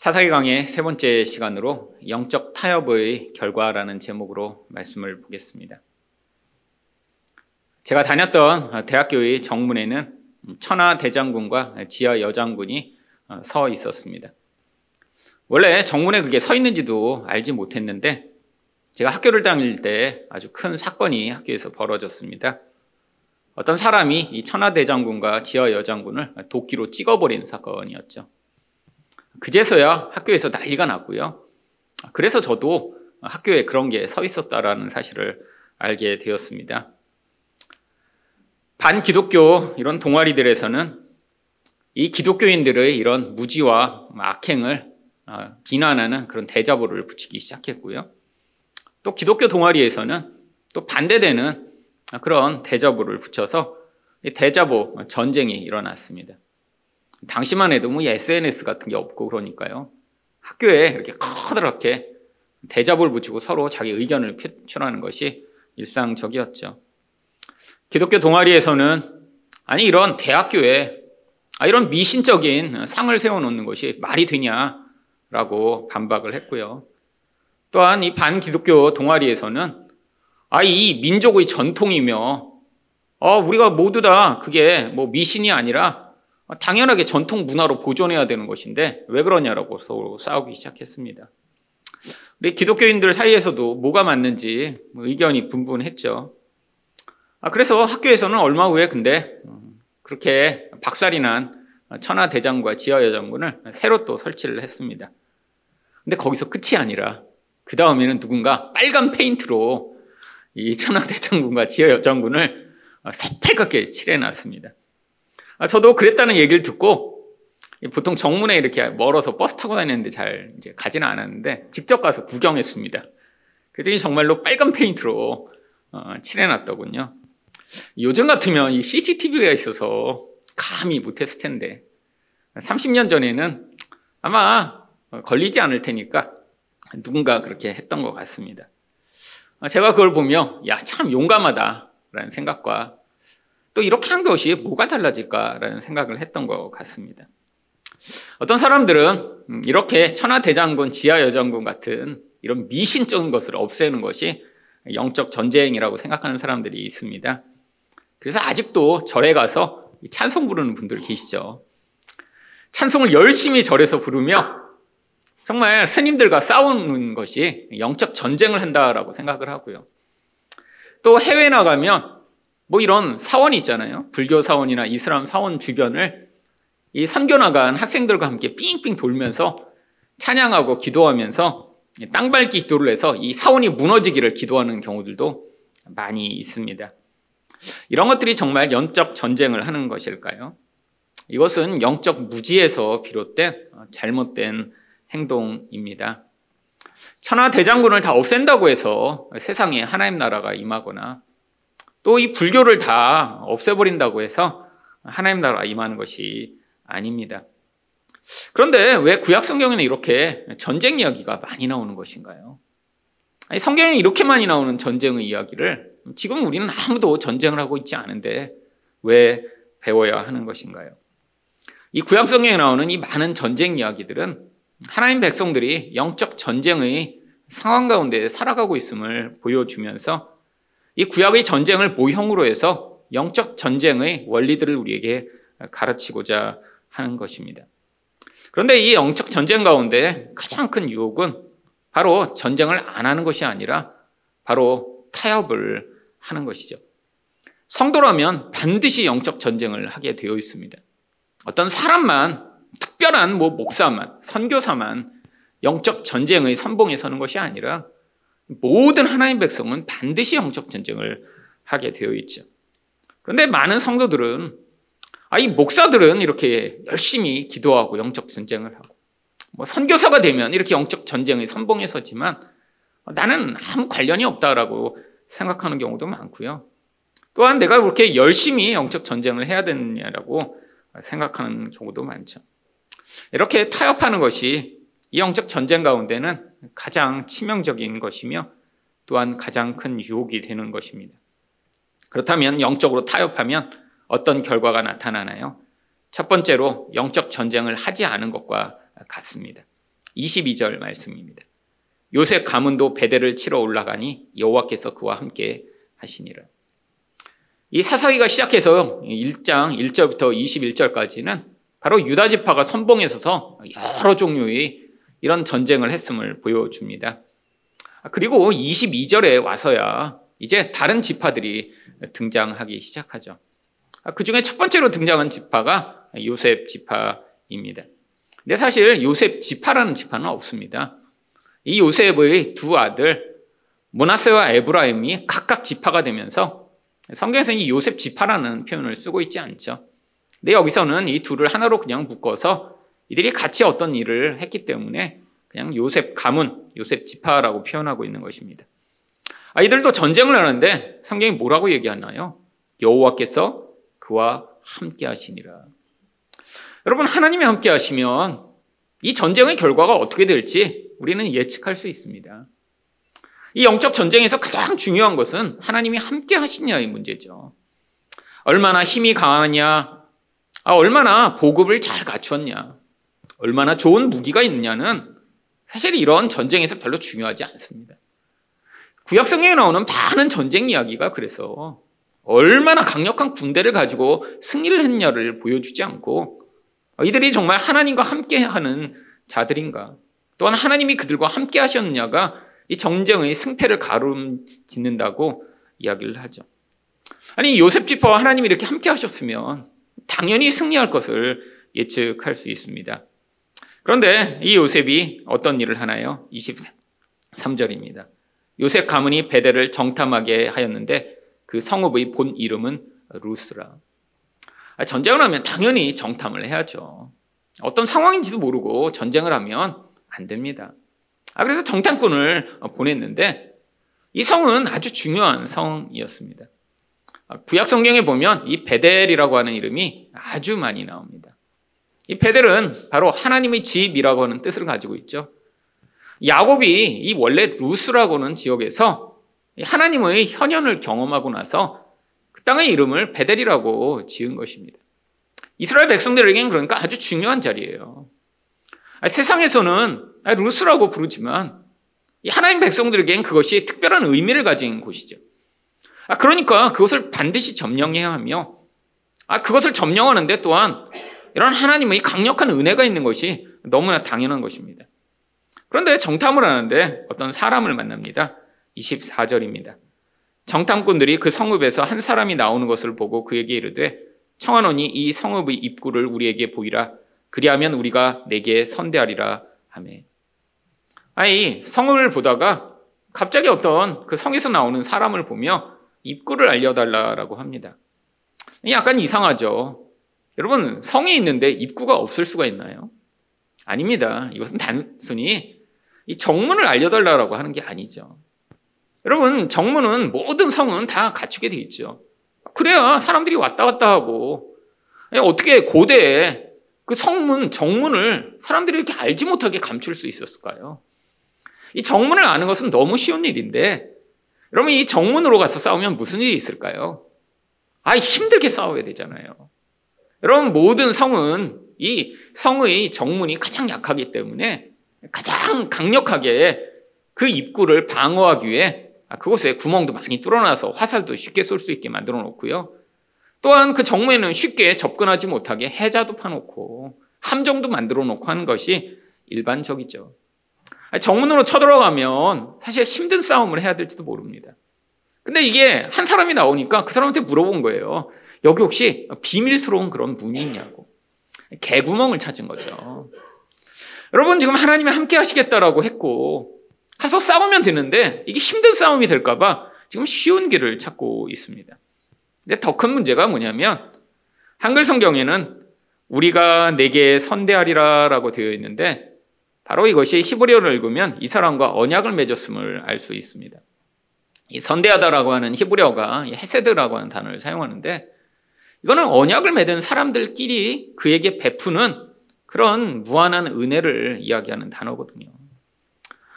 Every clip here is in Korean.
사사기 강의 세 번째 시간으로 영적 타협의 결과라는 제목으로 말씀을 보겠습니다. 제가 다녔던 대학교의 정문에는 천하 대장군과 지하 여장군이 서 있었습니다. 원래 정문에 그게 서 있는지도 알지 못했는데 제가 학교를 다닐 때 아주 큰 사건이 학교에서 벌어졌습니다. 어떤 사람이 이 천하대장군과 지하여장군을 도끼로 찍어버린 사건이었죠. 그제서야 학교에서 난리가 났고요. 그래서 저도 학교에 그런 게 서 있었다라는 사실을 알게 되었습니다. 반기독교 이런 동아리들에서는 이 기독교인들의 이런 무지와 악행을 비난하는 그런 대자보를 붙이기 시작했고요. 또 기독교 동아리에서는 또 반대되는 그런 대자보를 붙여서 대자보 전쟁이 일어났습니다. 당시만 해도 뭐 SNS 같은 게 없고 그러니까요. 학교에 이렇게 커다랗게 대자보를 붙이고 서로 자기 의견을 표출하는 것이 일상적이었죠. 기독교 동아리에서는 아니 이런 대학교에 아, 이런 미신적인 상을 세워놓는 것이 말이 되냐라고 반박을 했고요. 또한 이 반기독교 동아리에서는 아, 이 민족의 전통이며, 어, 우리가 모두 다 그게 뭐 미신이 아니라 당연하게 전통 문화로 보존해야 되는 것인데 왜 그러냐라고 서로 싸우기 시작했습니다. 우리 기독교인들 사이에서도 뭐가 맞는지 뭐 의견이 분분했죠. 아, 그래서 학교에서는 얼마 후에 근데 그렇게 박살이 난 천하대장과 지하여장군을 새로 또 설치를 했습니다. 근데 거기서 끝이 아니라 그 다음에는 누군가 빨간 페인트로 이 천하대장군과 지하여장군을 새빨갛게 칠해놨습니다. 아, 저도 그랬다는 얘기를 듣고 보통 정문에 이렇게 멀어서 버스 타고 다니는데 잘 이제 가지는 않았는데 직접 가서 구경했습니다. 그랬더니 정말로 빨간 페인트로 어, 칠해놨더군요. 요즘 같으면 이 CCTV가 있어서 감히 못했을 텐데 30년 전에는 아마 걸리지 않을 테니까 누군가 그렇게 했던 것 같습니다. 제가 그걸 보며 야 참 용감하다라는 생각과 또 이렇게 한 것이 뭐가 달라질까라는 생각을 했던 것 같습니다. 어떤 사람들은 이렇게 천하대장군, 지하여장군 같은 이런 미신적인 것을 없애는 것이 영적 전쟁이라고 생각하는 사람들이 있습니다. 그래서 아직도 절에 가서 찬송 부르는 분들 계시죠. 찬송을 열심히 절에서 부르며 정말 스님들과 싸우는 것이 영적 전쟁을 한다라고 생각을 하고요. 또 해외 나가면 뭐 이런 사원이 있잖아요. 불교 사원이나 이슬람 사원 주변을 이 선교 나간 학생들과 함께 삥삥 돌면서 찬양하고 기도하면서 땅밟기 기도를 해서 이 사원이 무너지기를 기도하는 경우들도 많이 있습니다. 이런 것들이 정말 영적 전쟁을 하는 것일까요? 이것은 영적 무지에서 비롯된 잘못된 행동입니다. 천하 대장군을 다 없앤다고 해서 세상에 하나님 나라가 임하거나 또 이 불교를 다 없애버린다고 해서 하나님 나라가 임하는 것이 아닙니다. 그런데 왜 구약 성경에는 이렇게 전쟁 이야기가 많이 나오는 것인가요? 아니, 성경에 이렇게 많이 나오는 전쟁의 이야기를 지금 우리는 아무도 전쟁을 하고 있지 않은데 왜 배워야 하는 것인가요? 이 구약 성경에 나오는 이 많은 전쟁 이야기들은 하나님 백성들이 영적 전쟁의 상황 가운데 살아가고 있음을 보여주면서 이 구약의 전쟁을 모형으로 해서 영적 전쟁의 원리들을 우리에게 가르치고자 하는 것입니다. 그런데 이 영적 전쟁 가운데 가장 큰 유혹은 바로 전쟁을 안 하는 것이 아니라 바로 타협을 하는 것이죠. 성도라면 반드시 영적 전쟁을 하게 되어 있습니다. 어떤 사람만 특별한 뭐 목사만, 선교사만 영적 전쟁의 선봉에 서는 것이 아니라 모든 하나님 백성은 반드시 영적 전쟁을 하게 되어 있죠. 그런데 많은 성도들은 아, 이 목사들은 이렇게 열심히 기도하고 영적 전쟁을 하고 뭐 선교사가 되면 이렇게 영적 전쟁의 선봉에 서지만 나는 아무 관련이 없다라고 생각하는 경우도 많고요. 또한 내가 그렇게 열심히 영적 전쟁을 해야 되느냐라고 생각하는 경우도 많죠. 이렇게 타협하는 것이 이 영적 전쟁 가운데는 가장 치명적인 것이며 또한 가장 큰 유혹이 되는 것입니다. 그렇다면 영적으로 타협하면 어떤 결과가 나타나나요? 첫 번째로 영적 전쟁을 하지 않은 것과 같습니다. 22절 말씀입니다. 요셉 가문도 베델을 치러 올라가니 여호와께서 그와 함께 하시니라. 이 사사기가 시작해서 1장 1절부터 21절까지는 바로 유다 지파가 선봉에 서서 여러 종류의 이런 전쟁을 했음을 보여줍니다. 그리고 22절에 와서야 이제 다른 지파들이 등장하기 시작하죠. 그 중에 첫 번째로 등장한 지파가 요셉 지파입니다. 근데 사실 요셉 지파라는 지파는 없습니다. 이 요셉의 두 아들 모나세와 에브라임이 각각 지파가 되면서 성경에서는 이 요셉 지파라는 표현을 쓰고 있지 않죠. 근데 여기서는 이 둘을 하나로 그냥 묶어서 이들이 같이 어떤 일을 했기 때문에 그냥 요셉 가문, 요셉 지파라고 표현하고 있는 것입니다. 아, 이들도 전쟁을 하는데 성경이 뭐라고 얘기하나요? 여호와께서 그와 함께 하시니라. 여러분 하나님이 함께 하시면 이 전쟁의 결과가 어떻게 될지 우리는 예측할 수 있습니다. 이 영적 전쟁에서 가장 중요한 것은 하나님이 함께 하시냐의 문제죠. 얼마나 힘이 강하냐, 아, 얼마나 보급을 잘 갖추었냐, 얼마나 좋은 무기가 있느냐는 사실 이런 전쟁에서 별로 중요하지 않습니다. 구약 성경에 나오는 많은 전쟁 이야기가 그래서 얼마나 강력한 군대를 가지고 승리를 했냐를 보여주지 않고 이들이 정말 하나님과 함께하는 자들인가 또한 하나님이 그들과 함께 하셨느냐가 이 전쟁의 승패를 가름 짓는다고 이야기를 하죠. 아니 요셉 지파와 하나님이 이렇게 함께 하셨으면 당연히 승리할 것을 예측할 수 있습니다. 그런데 이 요셉이 어떤 일을 하나요? 23절입니다. 요셉 가문이 베델을 정탐하게 하였는데 그 성읍의 본 이름은 루스라. 아, 전쟁을 하면 당연히 정탐을 해야죠. 어떤 상황인지도 모르고 전쟁을 하면 안 됩니다. 아, 그래서 정탐꾼을 보냈는데 이 성은 아주 중요한 성이었습니다. 아, 구약 성경에 보면 이 베델이라고 하는 이름이 아주 많이 나옵니다. 이 베델은 바로 하나님의 집이라고 하는 뜻을 가지고 있죠. 야곱이 이 원래 루스라고는 지역에서 하나님의 현현을 경험하고 나서 그 땅의 이름을 베델이라고 지은 것입니다. 이스라엘 백성들에게는 그러니까 아주 중요한 자리예요. 세상에서는 루스라고 부르지만 하나님 백성들에게는 그것이 특별한 의미를 가진 곳이죠. 그러니까 그것을 반드시 점령해야 하며 그것을 점령하는데 또한 이런 하나님의 강력한 은혜가 있는 것이 너무나 당연한 것입니다. 그런데 정탐을 하는데 어떤 사람을 만납니다. 24절입니다. 정탐꾼들이 그 성읍에서 한 사람이 나오는 것을 보고 그에게 이르되 청하노니 이 성읍의 입구를 우리에게 보이라 그리하면 우리가 내게 선대하리라 하매 아니 성읍을 보다가 갑자기 어떤 그 성에서 나오는 사람을 보며 입구를 알려달라라고 합니다. 약간 이상하죠. 여러분 성이 있는데 입구가 없을 수가 있나요? 아닙니다. 이것은 단순히 이 정문을 알려달라고 하는 게 아니죠. 여러분, 정문은 모든 성은 다 갖추게 돼 있죠. 그래야 사람들이 왔다 갔다 하고, 어떻게 고대에 그 성문, 정문을 사람들이 이렇게 알지 못하게 감출 수 있었을까요? 이 정문을 아는 것은 너무 쉬운 일인데, 여러분, 이 정문으로 가서 싸우면 무슨 일이 있을까요? 아, 힘들게 싸워야 되잖아요. 여러분, 모든 성은 이 성의 정문이 가장 약하기 때문에 가장 강력하게 그 입구를 방어하기 위해 아, 그곳에 구멍도 많이 뚫어놔서 화살도 쉽게 쏠 수 있게 만들어 놓고요. 또한 그 정문에는 쉽게 접근하지 못하게 해자도 파놓고 함정도 만들어 놓고 하는 것이 일반적이죠. 정문으로 쳐들어가면 사실 힘든 싸움을 해야 될지도 모릅니다. 근데 이게 한 사람이 나오니까 그 사람한테 물어본 거예요. 여기 혹시 비밀스러운 그런 문이 있냐고. 개구멍을 찾은 거죠. 여러분 지금 하나님이 함께 하시겠다라고 했고 가서 싸우면 되는데 이게 힘든 싸움이 될까봐 지금 쉬운 길을 찾고 있습니다. 근데 더 큰 문제가 뭐냐면 한글 성경에는 우리가 내게 선대하리라라고 되어 있는데 바로 이것이 히브리어를 읽으면 이 사람과 언약을 맺었음을 알 수 있습니다. 이 선대하다라고 하는 히브리어가 헤세드라고 하는 단어를 사용하는데 이거는 언약을 맺은 사람들끼리 그에게 베푸는 그런 무한한 은혜를 이야기하는 단어거든요.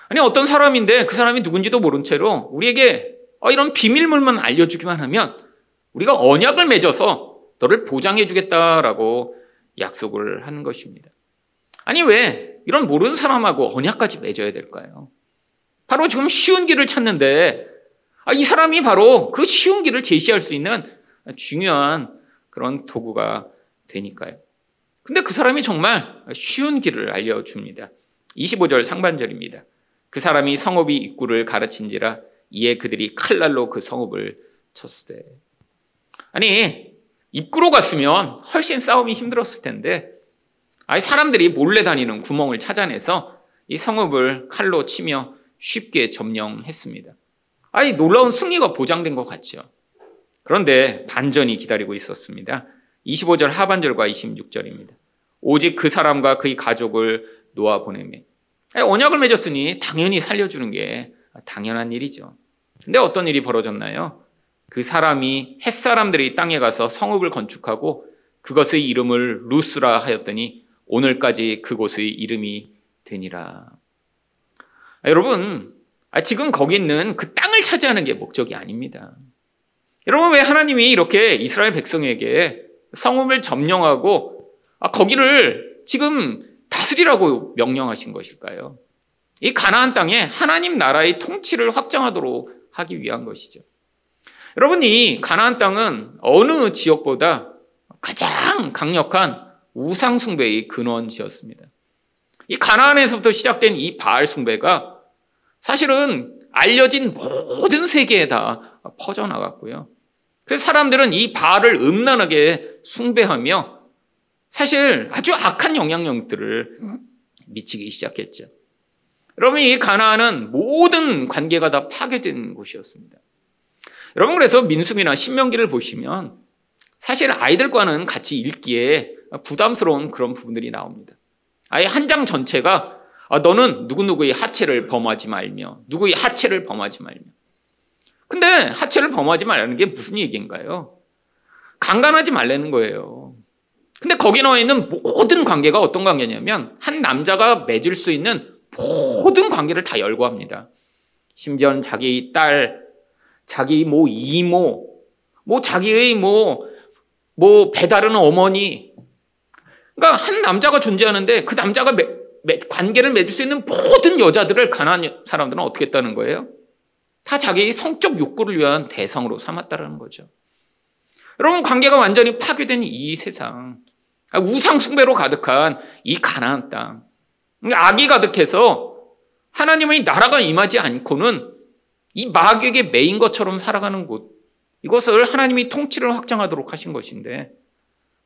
아니, 어떤 사람인데 그 사람이 누군지도 모른 채로 우리에게 어, 이런 비밀물만 알려주기만 하면 우리가 언약을 맺어서 너를 보장해 주겠다라고 약속을 하는 것입니다. 아니, 왜 이런 모르는 사람하고 언약까지 맺어야 될까요? 바로 지금 쉬운 길을 찾는데 아, 이 사람이 바로 그 쉬운 길을 제시할 수 있는 중요한 그런 도구가 되니까요. 근데 그 사람이 정말 쉬운 길을 알려줍니다. 25절 상반절입니다. 그 사람이 성읍이 입구를 가르친지라 이에 그들이 칼날로 그 성읍을 쳤으되. 아니, 입구로 갔으면 훨씬 싸움이 힘들었을 텐데, 아니, 사람들이 몰래 다니는 구멍을 찾아내서 이 성읍을 칼로 치며 쉽게 점령했습니다. 아니, 놀라운 승리가 보장된 것 같죠. 그런데 반전이 기다리고 있었습니다. 25절 하반절과 26절입니다. 오직 그 사람과 그의 가족을 놓아 보내며 언약을 맺었으니 당연히 살려주는 게 당연한 일이죠. 근데 어떤 일이 벌어졌나요? 그 사람이 햇사람들이 땅에 가서 성읍을 건축하고 그것의 이름을 루스라 하였더니 오늘까지 그곳의 이름이 되니라. 아, 여러분, 아, 지금 거기 있는 그 땅을 차지하는 게 목적이 아닙니다. 여러분, 왜 하나님이 이렇게 이스라엘 백성에게 성읍을 점령하고 아, 거기를 지금 다스리라고 명령하신 것일까요? 이 가나안 땅에 하나님 나라의 통치를 확정하도록 하기 위한 것이죠. 여러분, 이 가나안 땅은 어느 지역보다 가장 강력한 우상 숭배의 근원지였습니다. 이 가나안에서부터 시작된 이 바알 숭배가 사실은 알려진 모든 세계에 다 퍼져나갔고요. 그래서 사람들은 이 바알을 음란하게 숭배하며 사실 아주 악한 영향력들을 미치기 시작했죠. 여러분, 이 가나안은 모든 관계가 다 파괴된 곳이었습니다. 여러분, 그래서 민수기나 신명기를 보시면 사실 아이들과는 같이 읽기에 부담스러운 그런 부분들이 나옵니다. 아예 한 장 전체가 아, 너는 누구누구의 하체를 범하지 말며 누구의 하체를 범하지 말며 근데 하체를 범하지 말라는 게 무슨 얘기인가요? 강간하지 말라는 거예요. 근데 거기 나와 있는 모든 관계가 어떤 관계냐면 한 남자가 맺을 수 있는 모든 관계를 다 열거합니다. 심지어는 자기 딸, 자기 뭐 이모, 뭐 자기의 뭐, 뭐 배다른 어머니. 그러니까 한 남자가 존재하는데 그 남자가 매, 매, 관계를 맺을 수 있는 모든 여자들을 가난한 사람들은 어떻게 했다는 거예요? 다 자기의 성적 욕구를 위한 대상으로 삼았다는 거죠. 여러분, 관계가 완전히 파괴된 이 세상. 우상 숭배로 가득한 이 가나안 땅. 악이 가득해서 하나님의 나라가 임하지 않고는 이 마귀에게 매인 것처럼 살아가는 곳. 이것을 하나님이 통치를 확정하도록 하신 것인데,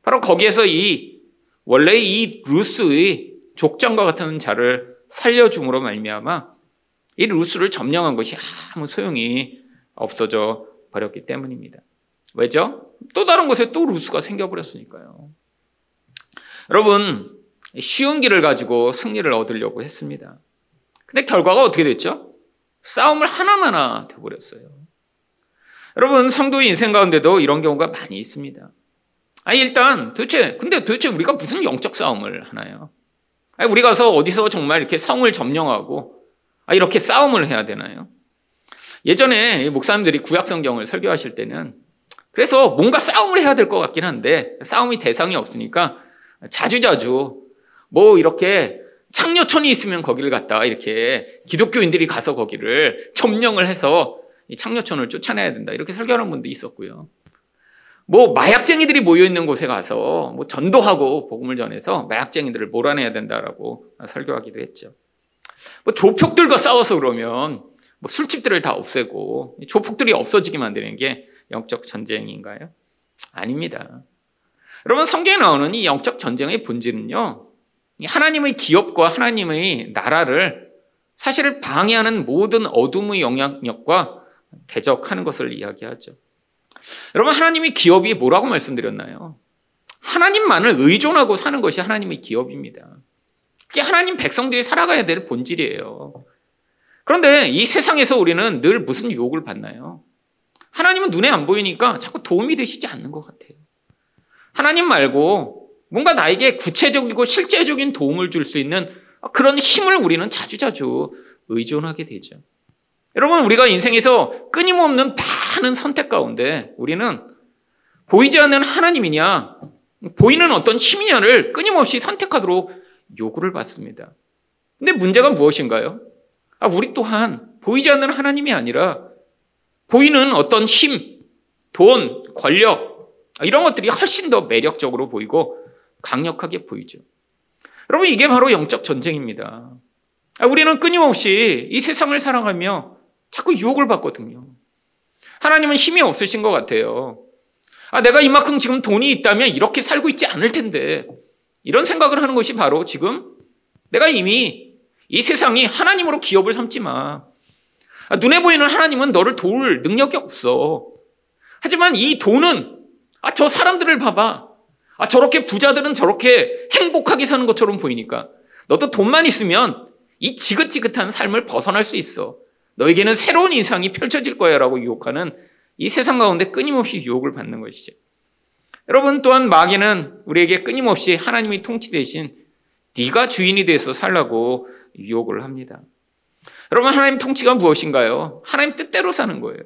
바로 거기에서 이, 원래 이 루스의 족장과 같은 자를 살려줌으로 말미암아 이 루스를 점령한 것이 아무 소용이 없어져 버렸기 때문입니다. 왜죠? 또 다른 곳에 또 루스가 생겨버렸으니까요. 여러분, 쉬운 길을 가지고 승리를 얻으려고 했습니다. 근데 결과가 어떻게 됐죠? 싸움을 하나마나 돼버렸어요. 여러분, 성도의 인생 가운데도 이런 경우가 많이 있습니다. 아니, 일단, 도대체, 근데 도대체 우리가 무슨 영적 싸움을 하나요? 아니, 우리 가서 어디서 정말 이렇게 성을 점령하고 아, 이렇게 싸움을 해야 되나요? 예전에 목사님들이 구약성경을 설교하실 때는 그래서 뭔가 싸움을 해야 될 것 같긴 한데 싸움이 대상이 없으니까 자주자주 뭐 이렇게 창녀촌이 있으면 거기를 갔다 이렇게 기독교인들이 가서 거기를 점령을 해서 창녀촌을 쫓아내야 된다 이렇게 설교하는 분도 있었고요. 뭐 마약쟁이들이 모여 있는 곳에 가서 뭐 전도하고 복음을 전해서 마약쟁이들을 몰아내야 된다라고 설교하기도 했죠. 뭐 조폭들과 싸워서 그러면 뭐 술집들을 다 없애고 조폭들이 없어지게 만드는 게 영적 전쟁인가요? 아닙니다. 여러분 성경에 나오는 이 영적 전쟁의 본질은요. 하나님의 기업과 하나님의 나라를 사실을 방해하는 모든 어둠의 영향력과 대적하는 것을 이야기하죠. 여러분 하나님의 기업이 뭐라고 말씀드렸나요? 하나님만을 의존하고 사는 것이 하나님의 기업입니다. 그게 하나님 백성들이 살아가야 될 본질이에요. 그런데 이 세상에서 우리는 늘 무슨 유혹을 받나요? 하나님은 눈에 안 보이니까 자꾸 도움이 되시지 않는 것 같아요. 하나님 말고 뭔가 나에게 구체적이고 실제적인 도움을 줄 수 있는 그런 힘을 우리는 자주자주 의존하게 되죠. 여러분, 우리가 인생에서 끊임없는 많은 선택 가운데 우리는 보이지 않는 하나님이냐, 보이는 어떤 힘이냐를 끊임없이 선택하도록 요구를 받습니다. 근데 문제가 무엇인가요? 아, 우리 또한 보이지 않는 하나님이 아니라 보이는 어떤 힘, 돈, 권력, 이런 것들이 훨씬 더 매력적으로 보이고 강력하게 보이죠. 여러분, 이게 바로 영적 전쟁입니다. 아, 우리는 끊임없이 이 세상을 살아가며 자꾸 유혹을 받거든요. 하나님은 힘이 없으신 것 같아요. 아, 내가 이만큼 지금 돈이 있다면 이렇게 살고 있지 않을 텐데. 이런 생각을 하는 것이 바로 지금 내가 이미 이 세상이 하나님으로 기업을 삼지 마. 아, 눈에 보이는 하나님은 너를 도울 능력이 없어. 하지만 이 돈은, 아, 저 사람들을 봐봐. 아, 저렇게 부자들은 저렇게 행복하게 사는 것처럼 보이니까. 너도 돈만 있으면 이 지긋지긋한 삶을 벗어날 수 있어. 너에게는 새로운 인상이 펼쳐질 거야 라고 유혹하는 이 세상 가운데 끊임없이 유혹을 받는 것이죠. 여러분 또한 마귀는 우리에게 끊임없이 하나님의 통치 대신 네가 주인이 돼서 살라고 유혹을 합니다. 여러분 하나님 통치가 무엇인가요? 하나님 뜻대로 사는 거예요.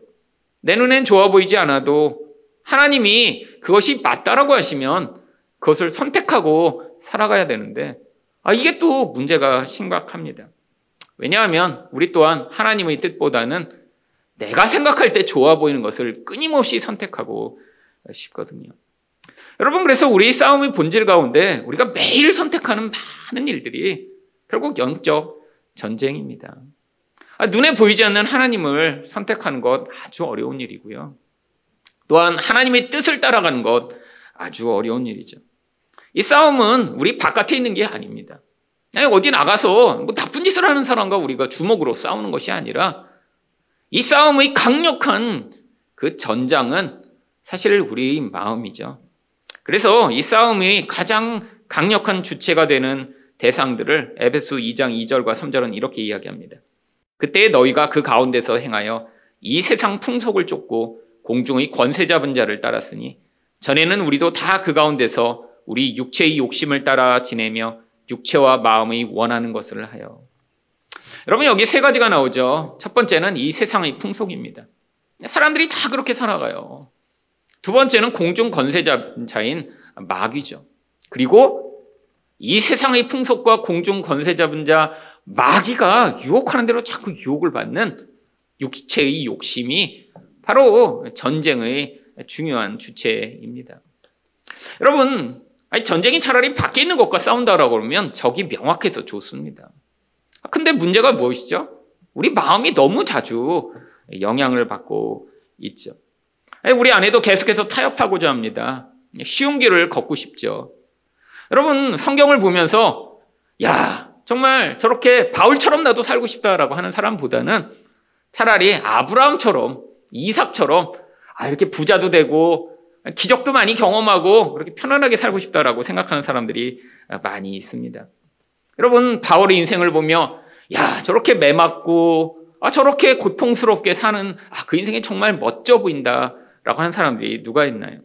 내 눈엔 좋아 보이지 않아도 하나님이 그것이 맞다라고 하시면 그것을 선택하고 살아가야 되는데 아 이게 또 문제가 심각합니다. 왜냐하면 우리 또한 하나님의 뜻보다는 내가 생각할 때 좋아 보이는 것을 끊임없이 선택하고 싶거든요. 여러분, 그래서 우리 싸움의 본질 가운데 우리가 매일 선택하는 많은 일들이 결국 영적 전쟁입니다. 아, 눈에 보이지 않는 하나님을 선택하는 것 아주 어려운 일이고요. 또한 하나님의 뜻을 따라가는 것 아주 어려운 일이죠. 이 싸움은 우리 바깥에 있는 게 아닙니다. 어디 나가서 뭐 나쁜 짓을 하는 사람과 우리가 주먹으로 싸우는 것이 아니라 이 싸움의 강력한 그 전장은 사실 우리 마음이죠. 그래서 이 싸움의 가장 강력한 주체가 되는 대상들을 에베소 2장 2절과 3절은 이렇게 이야기합니다. 그때 너희가 그 가운데서 행하여 이 세상 풍속을 쫓고 공중의 권세 잡은 자를 따랐으니 전에는 우리도 다 그 가운데서 우리 육체의 욕심을 따라 지내며 육체와 마음이 원하는 것을 하여. 여러분 여기 세 가지가 나오죠. 첫 번째는 이 세상의 풍속입니다. 사람들이 다 그렇게 살아가요. 두 번째는 공중 권세자인 마귀죠. 그리고 이 세상의 풍속과 공중 권세 잡은 자 마귀가 유혹하는 대로 자꾸 유혹을 받는 육체의 욕심이 바로 전쟁의 중요한 주체입니다. 여러분, 전쟁이 차라리 밖에 있는 것과 싸운다라고 그러면 적이 명확해서 좋습니다. 근데 문제가 무엇이죠? 우리 마음이 너무 자주 영향을 받고 있죠. 우리 안에도 계속해서 타협하고자 합니다. 쉬운 길을 걷고 싶죠. 여러분, 성경을 보면서, 야, 정말 저렇게 바울처럼 나도 살고 싶다라고 하는 사람보다는 차라리 아브라함처럼, 이삭처럼, 아, 이렇게 부자도 되고, 기적도 많이 경험하고, 그렇게 편안하게 살고 싶다라고 생각하는 사람들이 많이 있습니다. 여러분, 바울의 인생을 보며, 야, 저렇게 매맞고, 아, 저렇게 고통스럽게 사는, 아, 그 인생이 정말 멋져 보인다. 라고 하는 사람들이 누가 있나요?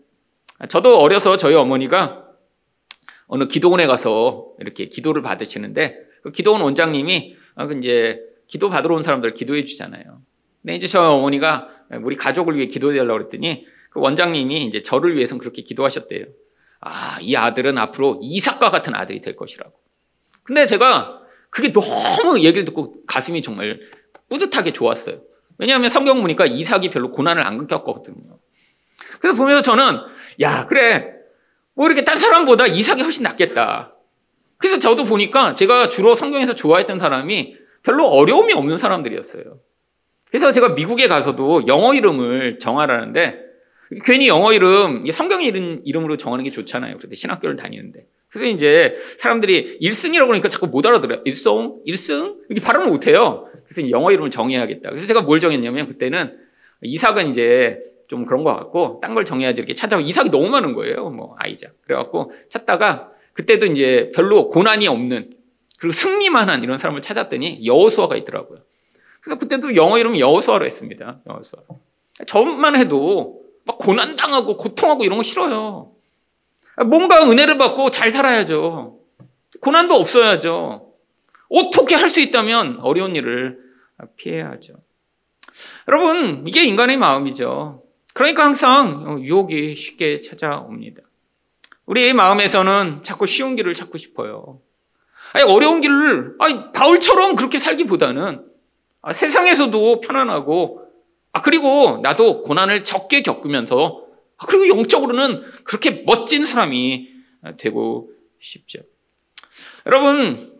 저도 어려서 저희 어머니가 어느 기도원에 가서 이렇게 기도를 받으시는데 그 기도원 원장님이 어, 그 이제 기도 받으러 온 사람들 기도해 주잖아요. 근데 이제 저희 어머니가 우리 가족을 위해 기도해 달라고 그랬더니 그 원장님이 이제 저를 위해서 그렇게 기도하셨대요. 아, 이 아들은 앞으로 이삭과 같은 아들이 될 것이라고. 근데 제가 그게 너무 얘기를 듣고 가슴이 정말 뿌듯하게 좋았어요. 왜냐하면 성경 보니까 이삭이 별로 고난을 안 겪었거든요. 그래서 보면서 저는 야 그래 뭐 이렇게 딴 사람보다 이삭이 훨씬 낫겠다. 그래서 저도 보니까 제가 주로 성경에서 좋아했던 사람이 별로 어려움이 없는 사람들이었어요. 그래서 제가 미국에 가서도 영어 이름을 정하라는데 괜히 영어 이름 성경 이름 이름으로 정하는 게 좋잖아요. 그런데 신학교를 다니는데 그래서 이제 사람들이 일승이라고 그러니까 자꾸 못 알아들어요. 일성, 일승 이렇게 발음을 못해요. 그래서 영어 이름을 정해야겠다. 그래서 제가 뭘 정했냐면 그때는 이삭은 이제 좀 그런 것 같고 딴 걸 정해야지 이렇게 찾아보 이삭이 너무 많은 거예요. 뭐 아이자. 그래갖고 찾다가 그때도 이제 별로 고난이 없는 그리고 승리만 한 이런 사람을 찾았더니 여호수아가 있더라고요. 그래서 그때도 영어 이름 여호수아로 했습니다. 여호수아. 저만 해도 막 고난 당하고 고통하고 이런 거 싫어요. 뭔가 은혜를 받고 잘 살아야죠. 고난도 없어야죠. 어떻게 할 수 있다면 어려운 일을 피해야죠. 여러분, 이게 인간의 마음이죠. 그러니까 항상 유혹이 쉽게 찾아옵니다. 우리 마음에서는 자꾸 쉬운 길을 찾고 싶어요. 아니, 어려운 길을, 아니, 바울처럼 그렇게 살기보다는 아, 세상에서도 편안하고, 아, 그리고 나도 고난을 적게 겪으면서, 아, 그리고 영적으로는 그렇게 멋진 사람이 되고 싶죠. 여러분,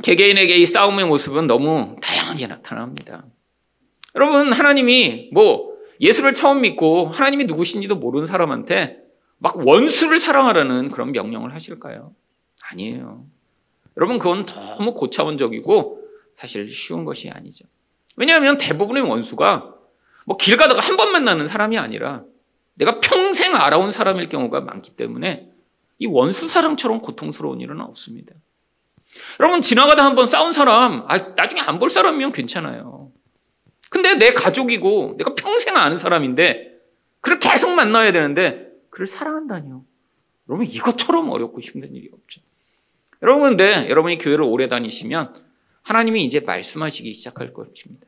개개인에게 이 싸움의 모습은 너무 다양하게 나타납니다. 여러분, 하나님이 뭐 예수를 처음 믿고 하나님이 누구신지도 모르는 사람한테 막 원수를 사랑하라는 그런 명령을 하실까요? 아니에요. 여러분, 그건 너무 고차원적이고 사실 쉬운 것이 아니죠. 왜냐하면 대부분의 원수가 뭐 길 가다가 한 번 만나는 사람이 아니라 내가 평생 알아온 사람일 경우가 많기 때문에 이 원수 사랑처럼 고통스러운 일은 없습니다. 여러분, 지나가다 한 번 싸운 사람, 아, 나중에 안 볼 사람이면 괜찮아요. 근데 내 가족이고 내가 평생 아는 사람인데 그를 계속 만나야 되는데 그를 사랑한다니요. 여러분, 이것처럼 어렵고 힘든 일이 없죠. 여러분, 근데 여러분이 교회를 오래 다니시면 하나님이 이제 말씀하시기 시작할 것입니다.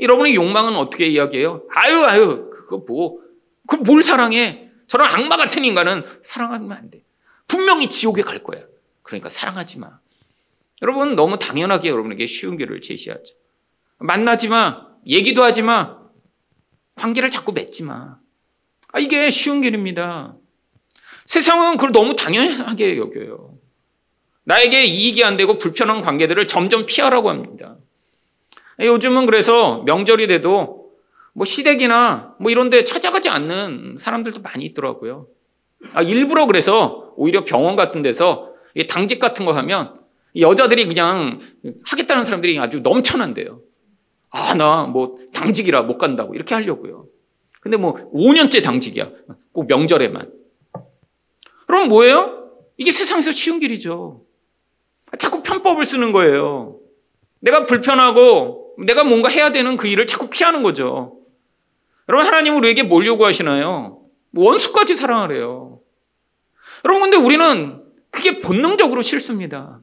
여러분의 욕망은 어떻게 이야기해요? 아유, 아유, 그거 뭐, 그뭘 사랑해? 저런 악마 같은 인간은 사랑하면 안 돼. 분명히 지옥에 갈 거야. 그러니까 사랑하지 마. 여러분, 너무 당연하게 여러분에게 쉬운 길을 제시하죠. 만나지 마. 얘기도 하지 마. 관계를 자꾸 맺지 마. 아, 이게 쉬운 길입니다. 세상은 그걸 너무 당연하게 여겨요. 나에게 이익이 안 되고 불편한 관계들을 점점 피하라고 합니다. 요즘은 그래서 명절이 돼도 뭐 시댁이나 뭐 이런 데 찾아가지 않는 사람들도 많이 있더라고요. 아, 일부러 그래서 오히려 병원 같은 데서 당직 같은 거 하면 여자들이 그냥 하겠다는 사람들이 아주 넘쳐난대요. 아, 나 뭐 당직이라 못 간다고 이렇게 하려고요. 근데 뭐 5년째 당직이야. 꼭 명절에만. 그럼 뭐예요? 이게 세상에서 쉬운 길이죠. 자꾸 편법을 쓰는 거예요. 내가 불편하고 내가 뭔가 해야 되는 그 일을 자꾸 피하는 거죠. 여러분, 하나님은 우리에게 뭘 요구하시나요? 원수까지 사랑하래요. 여러분, 근데 우리는 그게 본능적으로 싫습니다.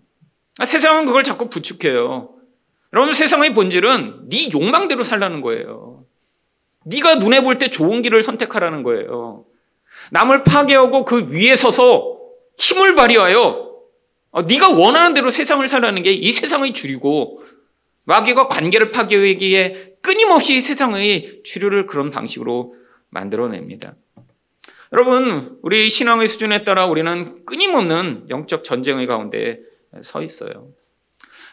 세상은 그걸 자꾸 부축해요. 여러분, 세상의 본질은 네 욕망대로 살라는 거예요. 네가 눈에 볼 때 좋은 길을 선택하라는 거예요. 남을 파괴하고 그 위에 서서 힘을 발휘하여 어, 네가 원하는 대로 세상을 살라는 게 이 세상의 주류고 마귀가 관계를 파괴하기에 끊임없이 세상의 주류를 그런 방식으로 만들어냅니다. 여러분, 우리 신앙의 수준에 따라 우리는 끊임없는 영적 전쟁의 가운데 서 있어요.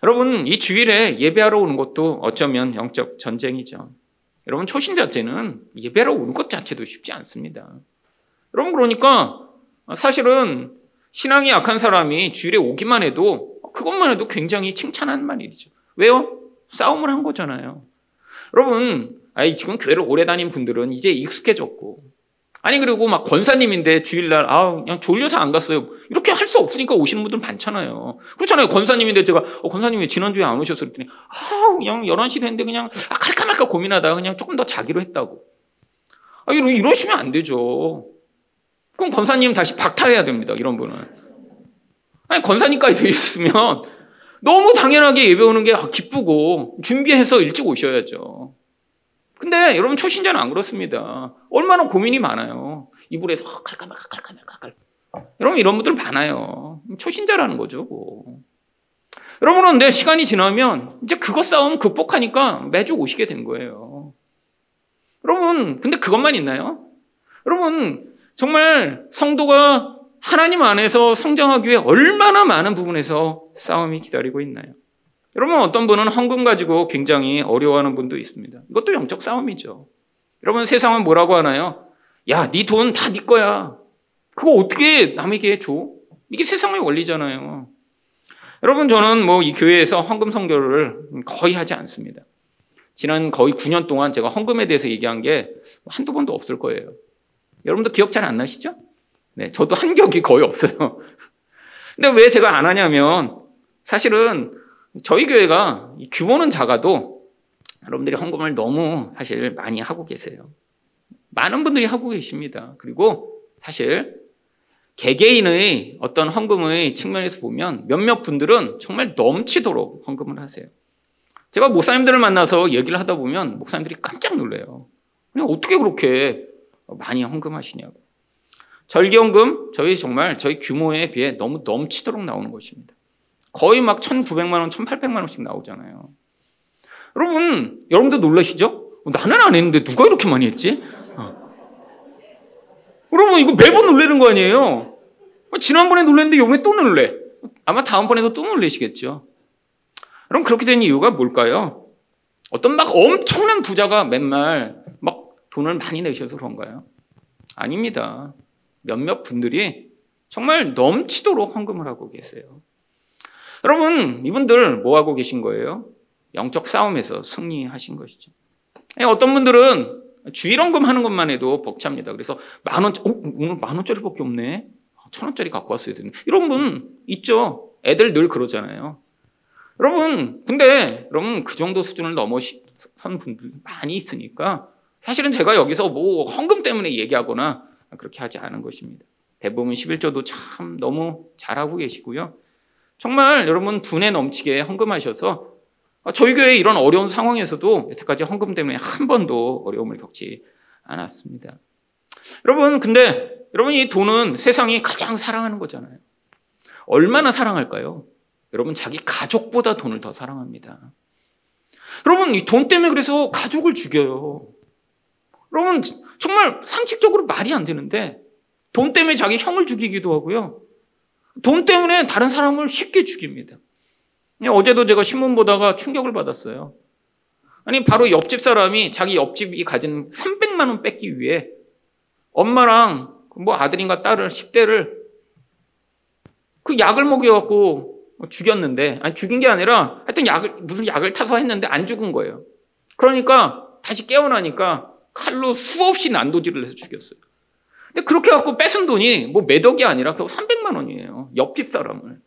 여러분, 이 주일에 예배하러 오는 것도 어쩌면 영적 전쟁이죠. 여러분, 초신자 때는 예배하러 오는 것 자체도 쉽지 않습니다. 여러분, 그러니까 사실은 신앙이 약한 사람이 주일에 오기만 해도 그것만 해도 굉장히 칭찬한 말이죠. 왜요? 싸움을 한 거잖아요. 여러분, 아이 지금 교회를 오래 다닌 분들은 이제 익숙해졌고 아니 그리고 막 권사님인데 주일날 아 그냥 졸려서 안 갔어요. 이렇게 할 수 없으니까 오시는 분들 많잖아요. 그렇잖아요. 권사님인데 제가 어, 권사님이 지난주에 안 오셨어 그랬더니 아 그냥 11시 됐는데 그냥 아 칼까 말까 고민하다가 그냥 조금 더 자기로 했다고. 아 이러, 이러시면 안 되죠. 그럼 권사님 다시 박탈해야 됩니다. 이런 분은. 아니 권사님까지 되셨으면 너무 당연하게 예배 오는 게 아, 기쁘고 준비해서 일찍 오셔야죠. 근데 여러분 초신자는 안 그렇습니다. 얼마나 고민이 많아요. 이불에서 어, 갈까 말까 갈까 말까 갈까. 여러분 이런 분들 많아요. 초신자라는 거죠. 뭐. 여러분은 내 시간이 지나면 이제 그것 싸움 극복하니까 매주 오시게 된 거예요. 여러분 근데 그것만 있나요? 여러분 정말 성도가 하나님 안에서 성장하기 위해 얼마나 많은 부분에서 싸움이 기다리고 있나요? 여러분 어떤 분은 헌금 가지고 굉장히 어려워하는 분도 있습니다. 이것도 영적 싸움이죠. 여러분 세상은 뭐라고 하나요? 야, 네 돈 다 네 거야. 그거 어떻게 남에게 줘? 이게 세상의 원리잖아요. 여러분 저는 뭐 이 교회에서 헌금 성교를 거의 하지 않습니다. 지난 거의 9년 동안 제가 헌금에 대해서 얘기한 게 한두 번도 없을 거예요. 여러분도 기억 잘 안 나시죠? 네, 저도 한 격이 거의 없어요. 근데 왜 제가 안 하냐면 사실은 저희 교회가 규모는 작아도 여러분들이 헌금을 너무 사실 많이 하고 계세요. 많은 분들이 하고 계십니다. 그리고 사실 개개인의 어떤 헌금의 측면에서 보면 몇몇 분들은 정말 넘치도록 헌금을 하세요. 제가 목사님들을 만나서 얘기를 하다 보면 목사님들이 깜짝 놀래요. 그냥 어떻게 그렇게 많이 헌금하시냐고. 절기헌금 저희 정말 저희 규모에 비해 너무 넘치도록 나오는 것입니다. 거의 막 1,900만 원, 1,800만 원씩 나오잖아요. 여러분, 여러분도 놀라시죠? 어, 나는 안 했는데 누가 이렇게 많이 했지? 어. 여러분, 이거 매번 놀래는 거 아니에요? 어, 지난번에 놀랬는데 요번에 또 놀래. 아마 다음번에도 또 놀래시겠죠. 그럼 그렇게 된 이유가 뭘까요? 어떤 막 엄청난 부자가 맨날 막 돈을 많이 내셔서 그런가요? 아닙니다. 몇몇 분들이 정말 넘치도록 헌금을 하고 계세요. 여러분, 이분들 뭐 하고 계신 거예요? 영적 싸움에서 승리하신 것이죠. 예, 어떤 분들은 주일 헌금 하는 것만 해도 벅찹니다. 그래서 만 원, 어, 오늘 만 원짜리밖에 없네. 천 원짜리 갖고 왔어야 되는. 이런 분 있죠. 애들 늘 그러잖아요. 여러분, 근데 여러분 그 정도 수준을 넘어선 분들 많이 있으니까 사실은 제가 여기서 뭐 헌금 때문에 얘기하거나 그렇게 하지 않은 것입니다. 대부분 11조도 참 너무 잘하고 계시고요. 정말 여러분 분에 넘치게 헌금하셔서 저희 교회 이런 어려운 상황에서도 여태까지 헌금 때문에 한 번도 어려움을 겪지 않았습니다. 여러분, 근데 여러분 이 돈은 세상이 가장 사랑하는 거잖아요. 얼마나 사랑할까요? 여러분 자기 가족보다 돈을 더 사랑합니다. 여러분 이 돈 때문에 그래서 가족을 죽여요. 여러분 정말 상식적으로 말이 안 되는데 돈 때문에 자기 형을 죽이기도 하고요. 돈 때문에 다른 사람을 쉽게 죽입니다. 어제도 제가 신문 보다가 충격을 받았어요. 아니 바로 옆집 사람이 자기 옆집이 가진 300만 원 뺏기 위해 엄마랑 뭐 아들인가 딸을 10대를 그 약을 먹여갖고 죽였는데, 아니, 죽인 게 아니라 하여튼 약을, 무슨 약을 타서 했는데 안 죽은 거예요. 그러니까 다시 깨어나니까 칼로 수없이 난도질을 해서 죽였어요. 근데 그렇게 갖고 뺏은 돈이 뭐 매덕이 아니라 겨우 300만 원이에요. 옆집 사람을.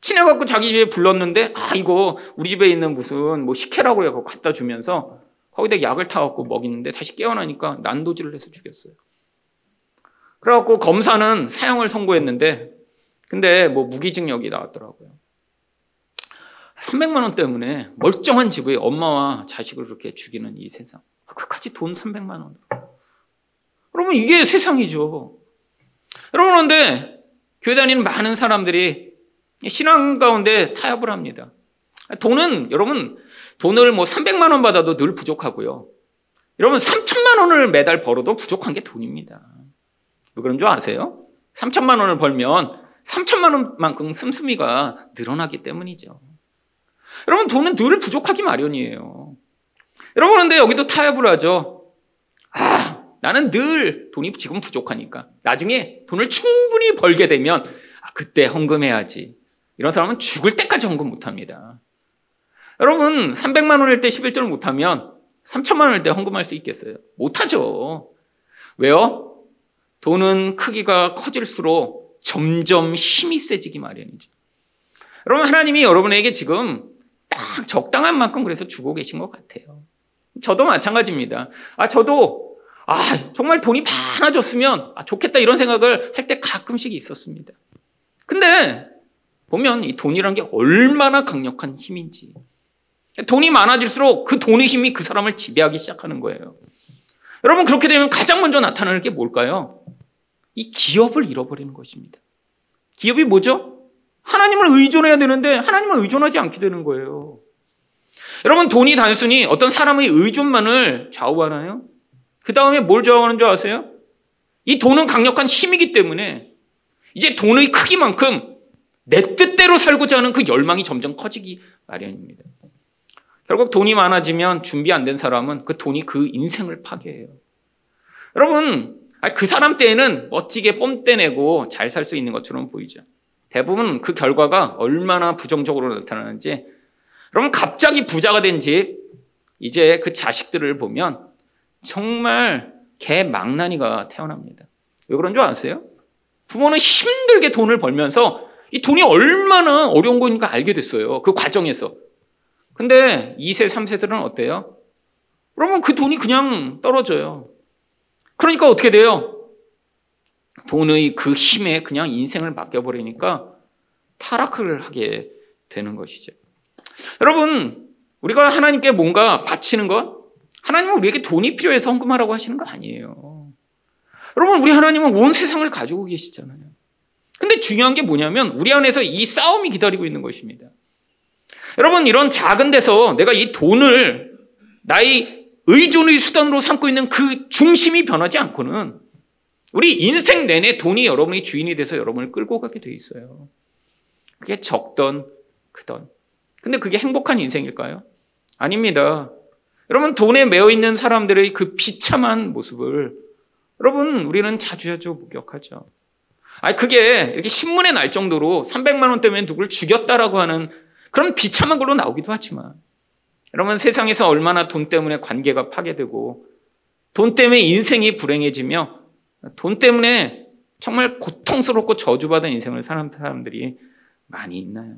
친해갖고 자기 집에 불렀는데, 아, 이거 우리 집에 있는 무슨 뭐 식혜라고 해갖고 갖다 주면서 거기다 약을 타갖고 먹이는데 다시 깨어나니까 난도질을 해서 죽였어요. 그래갖고 검사는 사형을 선고했는데 근데 뭐 무기징역이 나왔더라고요. 300만 원 때문에 멀쩡한 집의 엄마와 자식을 그렇게 죽이는 이 세상. 그까지 돈 300만 원. 여러분 이게 세상이죠. 여러분 그런데 교회 다니는 많은 사람들이 신앙 가운데 타협을 합니다. 돈은 여러분 돈을 뭐 300만 원 받아도 늘 부족하고요. 여러분 3천만 원을 매달 벌어도 부족한 게 돈입니다. 왜 그런 줄 아세요? 3천만 원을 벌면 3천만 원만큼 씀씀이가 늘어나기 때문이죠. 여러분 돈은 늘 부족하기 마련이에요. 여러분 그런데 여기도 타협을 하죠. 아, 나는 늘 돈이 지금 부족하니까 나중에 돈을 충분히 벌게 되면 아, 그때 헌금해야지. 이런 사람은 죽을 때까지 헌금 못 합니다. 여러분 300만 원일 때 11조를 못 하면 3천만 원일 때 헌금할 수 있겠어요? 못 하죠. 왜요? 돈은 크기가 커질수록 점점 힘이 세지기 마련이죠. 여러분, 하나님이 여러분에게 지금 딱 적당한 만큼 그래서 주고 계신 것 같아요. 저도 마찬가지입니다. 아, 저도, 아, 정말 돈이 많아졌으면 아, 좋겠다 이런 생각을 할 때 가끔씩 있었습니다. 근데 보면 이 돈이란 게 얼마나 강력한 힘인지. 돈이 많아질수록 그 돈의 힘이 그 사람을 지배하기 시작하는 거예요. 여러분, 그렇게 되면 가장 먼저 나타나는 게 뭘까요? 이 기업을 잃어버리는 것입니다. 기업이 뭐죠? 하나님을 의존해야 되는데 하나님을 의존하지 않게 되는 거예요. 여러분 돈이 단순히 어떤 사람의 의존만을 좌우하나요? 그 다음에 뭘 좌우하는 줄 아세요? 이 돈은 강력한 힘이기 때문에 이제 돈의 크기만큼 내 뜻대로 살고자 하는 그 열망이 점점 커지기 마련입니다. 결국 돈이 많아지면 준비 안 된 사람은 그 돈이 그 인생을 파괴해요. 여러분, 그 사람 때에는 멋지게 뽐떼내고 잘 살 수 있는 것처럼 보이죠. 대부분 그 결과가 얼마나 부정적으로 나타나는지 여러분 갑자기 부자가 된 집 이제 그 자식들을 보면 정말 개망나니가 태어납니다. 왜 그런 줄 아세요? 부모는 힘들게 돈을 벌면서 이 돈이 얼마나 어려운 거니까 알게 됐어요. 그 과정에서. 근데 2세, 3세들은 어때요? 그러면 그 돈이 그냥 떨어져요. 그러니까 어떻게 돼요? 돈의 그 힘에 그냥 인생을 맡겨버리니까 타락을 하게 되는 것이죠. 여러분, 우리가 하나님께 뭔가 바치는 것, 하나님은 우리에게 돈이 필요해서 헌금하라고 하시는 거 아니에요. 여러분, 우리 하나님은 온 세상을 가지고 계시잖아요. 근데 중요한 게 뭐냐면 우리 안에서 이 싸움이 기다리고 있는 것입니다. 여러분, 이런 작은 데서 내가 이 돈을 나의 의존의 수단으로 삼고 있는 그 중심이 변하지 않고는 우리 인생 내내 돈이 여러분의 주인이 돼서 여러분을 끌고 가게 돼 있어요. 그게 적던 크던. 근데 그게 행복한 인생일까요? 아닙니다. 여러분 돈에 매여 있는 사람들의 그 비참한 모습을 여러분 우리는 자주자주 목격하죠. 아 그게 이렇게 신문에 날 정도로 300만 원 때문에 누굴 죽였다라고 하는 그런 비참한 걸로 나오기도 하지만 여러분 세상에서 얼마나 돈 때문에 관계가 파괴되고 돈 때문에 인생이 불행해지며 돈 때문에 정말 고통스럽고 저주받은 인생을 사는 사람들이 많이 있나요?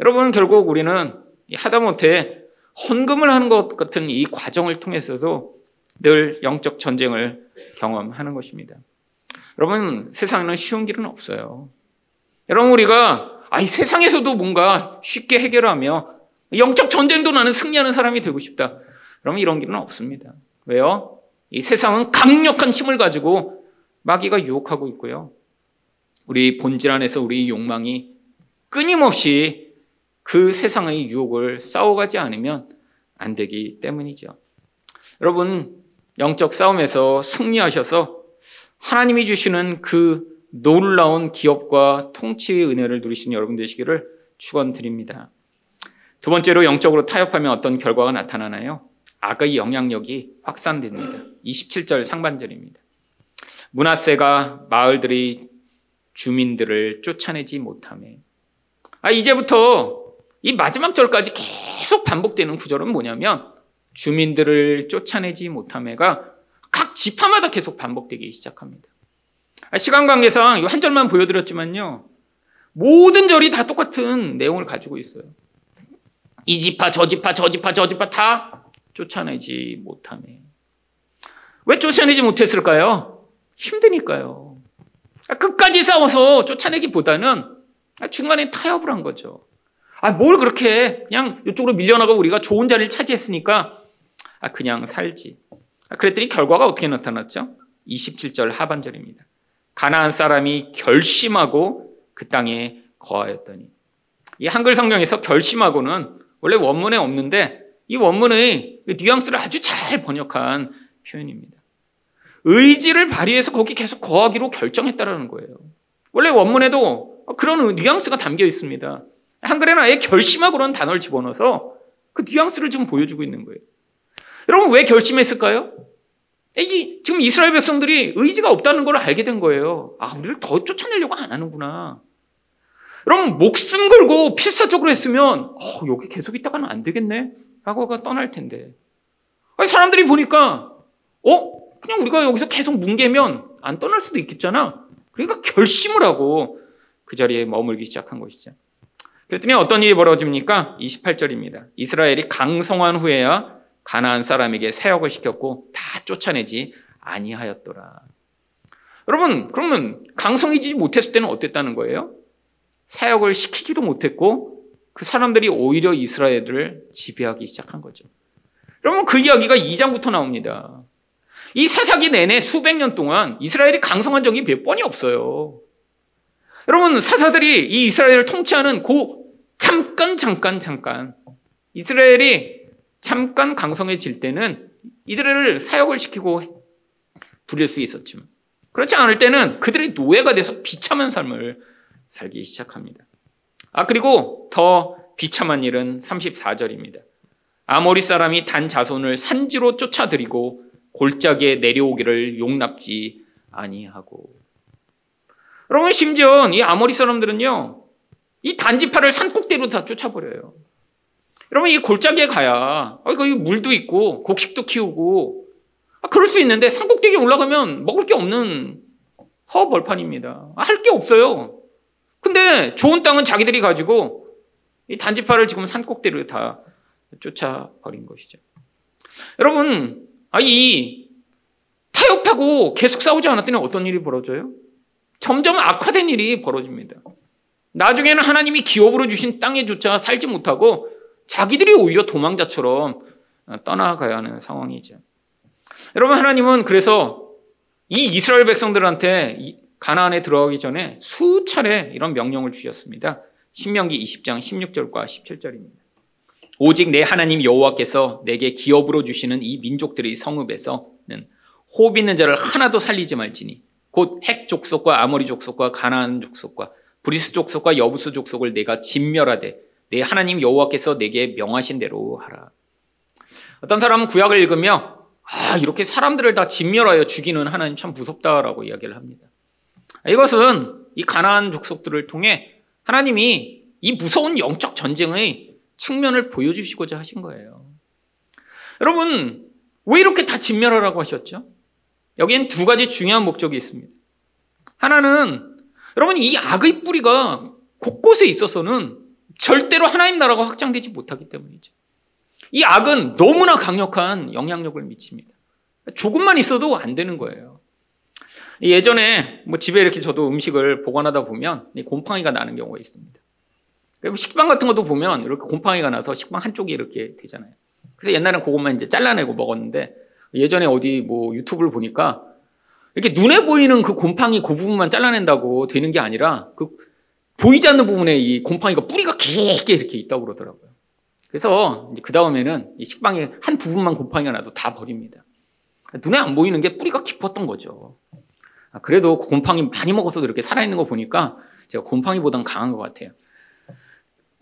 여러분 결국 우리는 하다못해 헌금을 하는 것 같은 이 과정을 통해서도 늘 영적 전쟁을 경험하는 것입니다. 여러분 세상에는 쉬운 길은 없어요. 여러분 우리가 아, 이 세상에서도 뭔가 쉽게 해결하며 영적 전쟁도 나는 승리하는 사람이 되고 싶다. 그러면 이런 길은 없습니다. 왜요? 이 세상은 강력한 힘을 가지고 마귀가 유혹하고 있고요. 우리 본질 안에서 우리 욕망이 끊임없이 그 세상의 유혹을 싸워가지 않으면 안 되기 때문이죠. 여러분, 영적 싸움에서 승리하셔서 하나님이 주시는 그 놀라운 기업과 통치의 은혜를 누리시는 여러분 되시기를 축원드립니다. 두 번째로 영적으로 타협하면 어떤 결과가 나타나나요? 악의 영향력이 확산됩니다. 27절 상반절입니다. 문하세가 마을들의 주민들을 쫓아내지 못함에 아 이제부터 이 마지막 절까지 계속 반복되는 구절은 뭐냐면 주민들을 쫓아내지 못함에가 각 지파마다 계속 반복되기 시작합니다. 아, 시간 관계상 한 절만 보여드렸지만요. 모든 절이 다 똑같은 내용을 가지고 있어요. 이 지파, 저 지파, 저 지파, 저 지파 다 쫓아내지 못함에. 왜 쫓아내지 못했을까요? 힘드니까요. 아, 끝까지 싸워서 쫓아내기보다는 중간에 타협을 한 거죠. 아, 뭘 그렇게 그냥 이쪽으로 밀려나가 우리가 좋은 자리를 차지했으니까 아, 그냥 살지. 그랬더니 결과가 어떻게 나타났죠? 27절 하반절입니다. 가나안 사람이 결심하고 그 땅에 거하였더니 이 한글 성경에서 결심하고는 원래 원문에 없는데 이 원문의 뉘앙스를 아주 잘 번역한 표현입니다. 의지를 발휘해서 거기 계속 거하기로 결정했다라는 거예요. 원래 원문에도 그런 뉘앙스가 담겨 있습니다. 한글에는 아예 결심하고라는 단어를 집어넣어서 그 뉘앙스를 지금 보여주고 있는 거예요. 여러분 왜 결심했을까요? 이 지금 이스라엘 백성들이 의지가 없다는 걸 알게 된 거예요. 아, 우리를 더 쫓아내려고 안 하는구나. 여러분, 목숨 걸고 필사적으로 했으면, 어, 여기 계속 있다가는 안 되겠네? 라고 떠날 텐데. 아니, 사람들이 보니까, 어? 그냥 우리가 여기서 계속 뭉개면 안 떠날 수도 있겠잖아. 그러니까 결심을 하고 그 자리에 머물기 시작한 것이죠. 그랬더니 어떤 일이 벌어집니까? 28절입니다. 이스라엘이 강성한 후에야 가나안 사람에게 사역을 시켰고 다 쫓아내지 아니하였더라. 여러분, 그러면 강성이지 못했을 때는 어땠다는 거예요? 사역을 시키지도 못했고 그 사람들이 오히려 이스라엘을 지배하기 시작한 거죠. 여러분, 그 이야기가 2장부터 나옵니다. 이 사사기 내내 수백 년 동안 이스라엘이 강성한 적이 몇 번이 없어요. 여러분, 사사들이 이 이스라엘을 통치하는 그 잠깐, 잠깐, 잠깐. 이스라엘이 잠깐 강성해질 때는 이들을 사역을 시키고 부릴 수 있었지만 그렇지 않을 때는 그들이 노예가 돼서 비참한 삶을 살기 시작합니다. 아, 그리고 더 비참한 일은 34절입니다. 아모리 사람이 단 자손을 산지로 쫓아들이고 골짜기에 내려오기를 용납지 아니하고. 여러분, 심지어 이 아모리 사람들은요, 이 단지파를 산꼭대로 다 쫓아버려요. 여러분 이 골짜기에 가야 어, 거기 물도 있고 곡식도 키우고 아, 그럴 수 있는데 산꼭대기에 올라가면 먹을 게 없는 허벌판입니다. 아, 할게 없어요. 근데 좋은 땅은 자기들이 가지고 이 단지파를 지금 산꼭대로 다 쫓아버린 것이죠. 여러분, 아, 이 타협하고 계속 싸우지 않았더니 어떤 일이 벌어져요? 점점 악화된 일이 벌어집니다. 나중에는 하나님이 기업으로 주신 땅에조차 살지 못하고 자기들이 오히려 도망자처럼 떠나가야 하는 상황이죠. 여러분, 하나님은 그래서 이 이스라엘 백성들한테 가나안에 들어가기 전에 수차례 이런 명령을 주셨습니다. 신명기 20장 16절과 17절입니다. 오직 네 하나님 여호와께서 네게 기업으로 주시는 이 민족들의 성읍에서는 호흡 있는 자를 하나도 살리지 말지니 곧 헷 족속과 아모리 족속과 가나안 족속과 브리스 족속과 여부스 족속을 네가 진멸하되 네 하나님 여호와께서 네게 명하신 대로 하라. 어떤 사람은 구약을 읽으며 아 이렇게 사람들을 다 진멸하여 죽이는 하나님 참 무섭다라고 이야기를 합니다. 이것은 이 가나안 족속들을 통해 하나님이 이 무서운 영적 전쟁의 측면을 보여주시고자 하신 거예요. 여러분, 왜 이렇게 다 진멸하라고 하셨죠? 여기엔 두 가지 중요한 목적이 있습니다. 하나는, 여러분, 이 악의 뿌리가 곳곳에 있어서는 절대로 하나님 나라가 확장되지 못하기 때문이죠. 이 악은 너무나 강력한 영향력을 미칩니다. 조금만 있어도 안 되는 거예요. 예전에 뭐 집에 이렇게 저도 음식을 보관하다 보면 곰팡이가 나는 경우가 있습니다. 식빵 같은 것도 보면 이렇게 곰팡이가 나서 식빵 한쪽이 이렇게 되잖아요. 그래서 옛날엔 그것만 이제 잘라내고 먹었는데 예전에 어디 뭐 유튜브를 보니까 이렇게 눈에 보이는 그 곰팡이 그 부분만 잘라낸다고 되는 게 아니라 그 보이지 않는 부분에 이 곰팡이가 뿌리가 길게 이렇게 있다고 그러더라고요. 그래서 그 다음에는 식빵에 한 부분만 곰팡이가 나도 다 버립니다. 눈에 안 보이는 게 뿌리가 깊었던 거죠. 아, 그래도 곰팡이 많이 먹어서 이렇게 살아있는 거 보니까 제가 곰팡이보단 강한 것 같아요.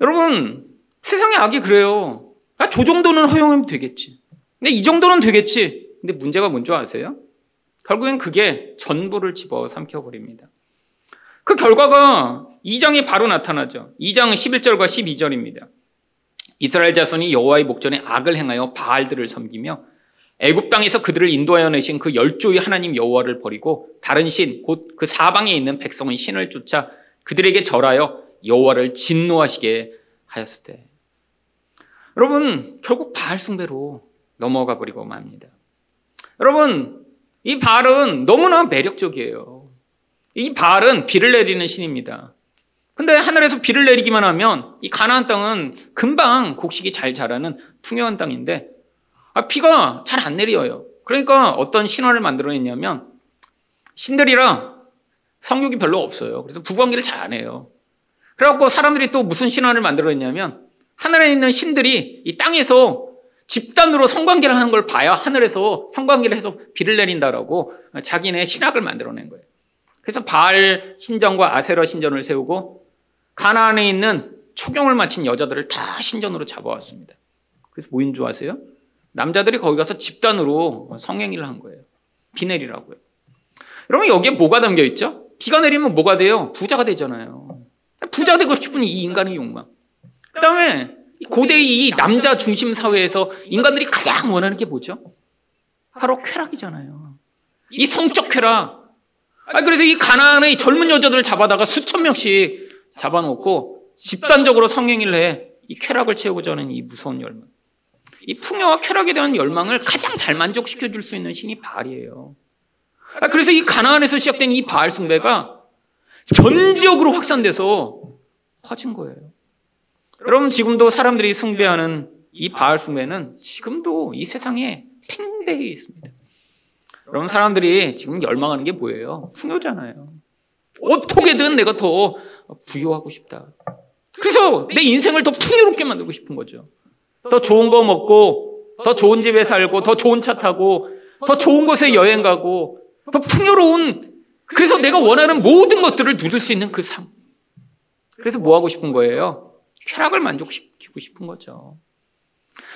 여러분, 세상의 악이 그래요. 아, 저 정도는 허용하면 되겠지. 근데 이 정도는 되겠지. 근데 문제가 뭔지 아세요? 결국엔 그게 전부를 집어 삼켜버립니다. 그 결과가 2장에 바로 나타나죠. 2장 11절과 12절입니다. 이스라엘 자손이 여호와의 목전에 악을 행하여 바알들을 섬기며 애굽 땅에서 그들을 인도하여 내신 그 열조의 하나님 여호와를 버리고 다른 신 곧 그 사방에 있는 백성의 신을 쫓아 그들에게 절하여 여호와를 진노하시게 하였을 때 여러분 결국 바알 숭배로 넘어가 버리고 맙니다. 여러분 이 바알은 너무나 매력적이에요. 이 바알은 비를 내리는 신입니다. 근데 하늘에서 비를 내리기만 하면 이 가나안 땅은 금방 곡식이 잘 자라는 풍요한 땅인데 아, 비가 잘 안 내려요. 그러니까 어떤 신화를 만들어냈냐면 신들이랑 성욕이 별로 없어요. 그래서 부부관계를 잘 안 해요. 그래갖고 사람들이 또 무슨 신화를 만들어냈냐면 하늘에 있는 신들이 이 땅에서 집단으로 성관계를 하는 걸 봐야 하늘에서 성관계를 해서 비를 내린다라고 자기네 신학을 만들어낸 거예요. 그래서 바알 신전과 아세라 신전을 세우고 가나안에 있는 초경을 마친 여자들을 다 신전으로 잡아왔습니다. 그래서 뭐인 줄 아세요? 남자들이 거기 가서 집단으로 성행위를 한 거예요. 비 내리라고요. 여러분 여기에 뭐가 담겨 있죠? 비가 내리면 뭐가 돼요? 부자가 되잖아요. 부자 되고 싶은 이 인간의 욕망. 그 다음에 고대의 이 남자 중심 사회에서 인간들이 가장 원하는 게 뭐죠? 바로 쾌락이잖아요. 이 성적 쾌락. 아, 그래서 이 가난의 젊은 여자들을 잡아다가 수천 명씩 잡아놓고 집단적으로 성행위를 해. 이 쾌락을 채우고자 하는 이 무서운 열망. 이 풍요와 쾌락에 대한 열망을 가장 잘 만족시켜 줄 수 있는 신이 바알이에요. 아, 그래서 이 가나안에서 시작된 이 바알 숭배가 전 지역으로 확산돼서 퍼진 거예요. 여러분 지금도 사람들이 숭배하는 이 바알 숭배는 지금도 이 세상에 팽배해 있습니다. 여러분 사람들이 지금 열망하는 게 뭐예요? 풍요잖아요. 어떻게든 내가 더 부유하고 싶다. 그래서 내 인생을 더 풍요롭게 만들고 싶은 거죠. 더 좋은 거 먹고, 더 좋은 집에 살고, 더 좋은 차 타고, 더 좋은 곳에 여행 가고, 더 풍요로운, 그래서 내가 원하는 모든 것들을 누릴 수 있는 그 삶. 그래서 뭐 하고 싶은 거예요? 쾌락을 만족시키고 싶은 거죠.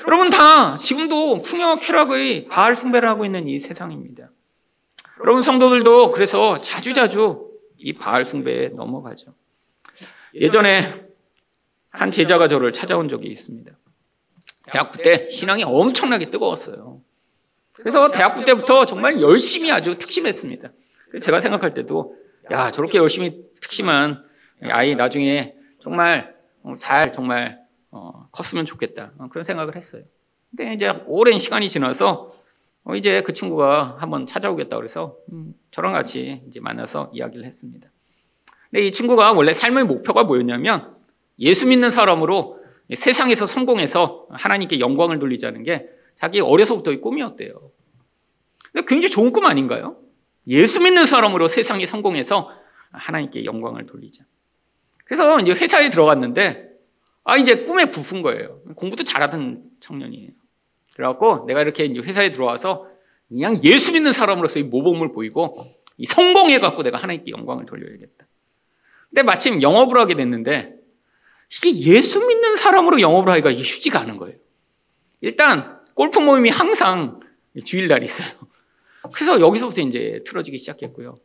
여러분 다 지금도 풍요와 쾌락의 바알 숭배를 하고 있는 이 세상입니다. 여러분 성도들도 그래서 자주자주 이 바알 숭배에 넘어가죠. 예전에 한 제자가 저를 찾아온 적이 있습니다. 대학부 때 신앙이 엄청나게 뜨거웠어요. 그래서 대학부 때부터 정말 열심히 아주 특심했습니다. 제가 생각할 때도 야 저렇게 열심히 특심한 아이 나중에 정말 잘 정말 어, 컸으면 좋겠다 그런 생각을 했어요. 근데 이제 오랜 시간이 지나서 어, 이제 그 친구가 한번 찾아오겠다 그래서 음, 저랑 같이 이제 만나서 이야기를 했습니다. 근데 이 친구가 원래 삶의 목표가 뭐였냐면 예수 믿는 사람으로 세상에서 성공해서 하나님께 영광을 돌리자는 게 자기 어려서부터의 꿈이었대요. 근데 굉장히 좋은 꿈 아닌가요? 예수 믿는 사람으로 세상에 성공해서 하나님께 영광을 돌리자. 그래서 이제 회사에 들어갔는데 아 이제 꿈에 부푼 거예요. 공부도 잘하던 청년이에요. 그래갖고 내가 이렇게 이제 회사에 들어와서 그냥 예수 믿는 사람으로서 이 모범을 보이고 이 성공해갖고 내가 하나님께 영광을 돌려야겠다. 근데 마침 영업을 하게 됐는데 이게 예수 믿는 사람으로 영업을 하기가 쉽지가 않은 거예요. 일단 골프 모임이 항상 주일날 있어요. 그래서 여기서부터 이제 틀어지기 시작했고요.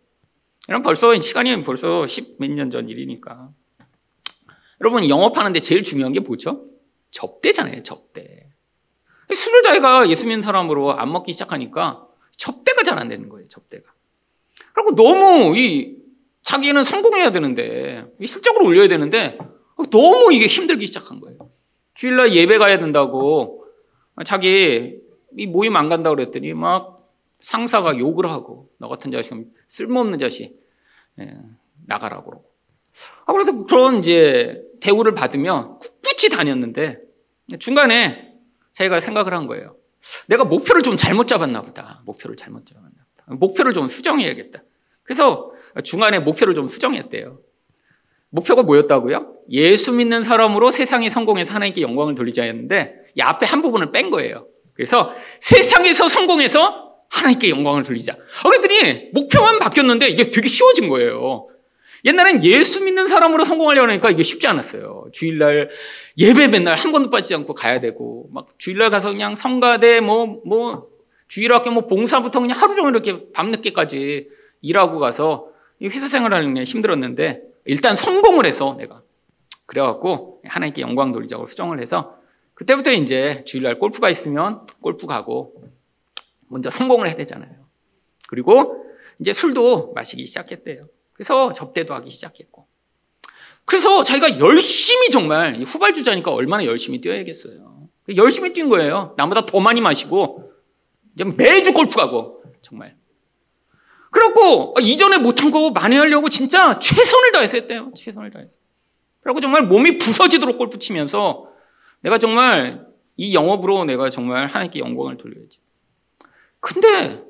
여러분 벌써 시간이 벌써 십 몇 년 전 일이니까. 여러분 영업하는데 제일 중요한 게 뭐죠? 접대잖아요. 접대. 술을 자기가 예수 믿는 사람으로 안 먹기 시작하니까 접대가 잘 안 되는 거예요. 접대가. 그리고 너무 이 자기는 성공해야 되는데 실적으로 올려야 되는데 너무 이게 힘들기 시작한 거예요. 주일날 예배 가야 된다고 자기 이 모임 안 간다고 그랬더니 막 상사가 욕을 하고 너 같은 자식은 쓸모없는 자식 예, 나가라고 그러고. 아, 그래서 그런 이제 대우를 받으며 꿋꿋이 다녔는데 중간에 자기가 생각을 한 거예요. 내가 목표를 좀 잘못 잡았나 보다. 목표를 잘못 잡았나 보다. 목표를 좀 수정해야겠다. 그래서 중간에 목표를 좀 수정했대요. 목표가 뭐였다고요? 예수 믿는 사람으로 세상에 성공해서 하나님께 영광을 돌리자 했는데 이 앞에 한 부분을 뺀 거예요. 그래서 세상에서 성공해서 하나님께 영광을 돌리자. 어, 그랬더니 목표만 바뀌었는데 이게 되게 쉬워진 거예요. 옛날엔 예수 믿는 사람으로 성공하려니까 이게 쉽지 않았어요. 주일날 예배 맨날 한 번도 빠지지 않고 가야 되고, 막 주일날 가서 그냥 성가대 뭐, 뭐, 주일학교 뭐 봉사부터 그냥 하루 종일 이렇게 밤늦게까지 일하고 가서 회사 생활하는 게 힘들었는데, 일단 성공을 해서 내가. 그래갖고 하나님께 영광 돌리자고 수정을 해서 그때부터 이제 주일날 골프가 있으면 골프 가고 먼저 성공을 해야 되잖아요. 그리고 이제 술도 마시기 시작했대요. 그래서 접대도 하기 시작했고. 그래서 자기가 열심히 정말 후발주자니까 얼마나 열심히 뛰어야겠어요. 열심히 뛴 거예요. 나보다 더 많이 마시고 매주 골프 가고 정말. 그렇고 이전에 못한 거 만회하려고 진짜 최선을 다해서 했대요. 최선을 다해서. 그리고 정말 몸이 부서지도록 골프 치면서 내가 정말 이 영업으로 내가 정말 하나님께 영광을 돌려야지. 근데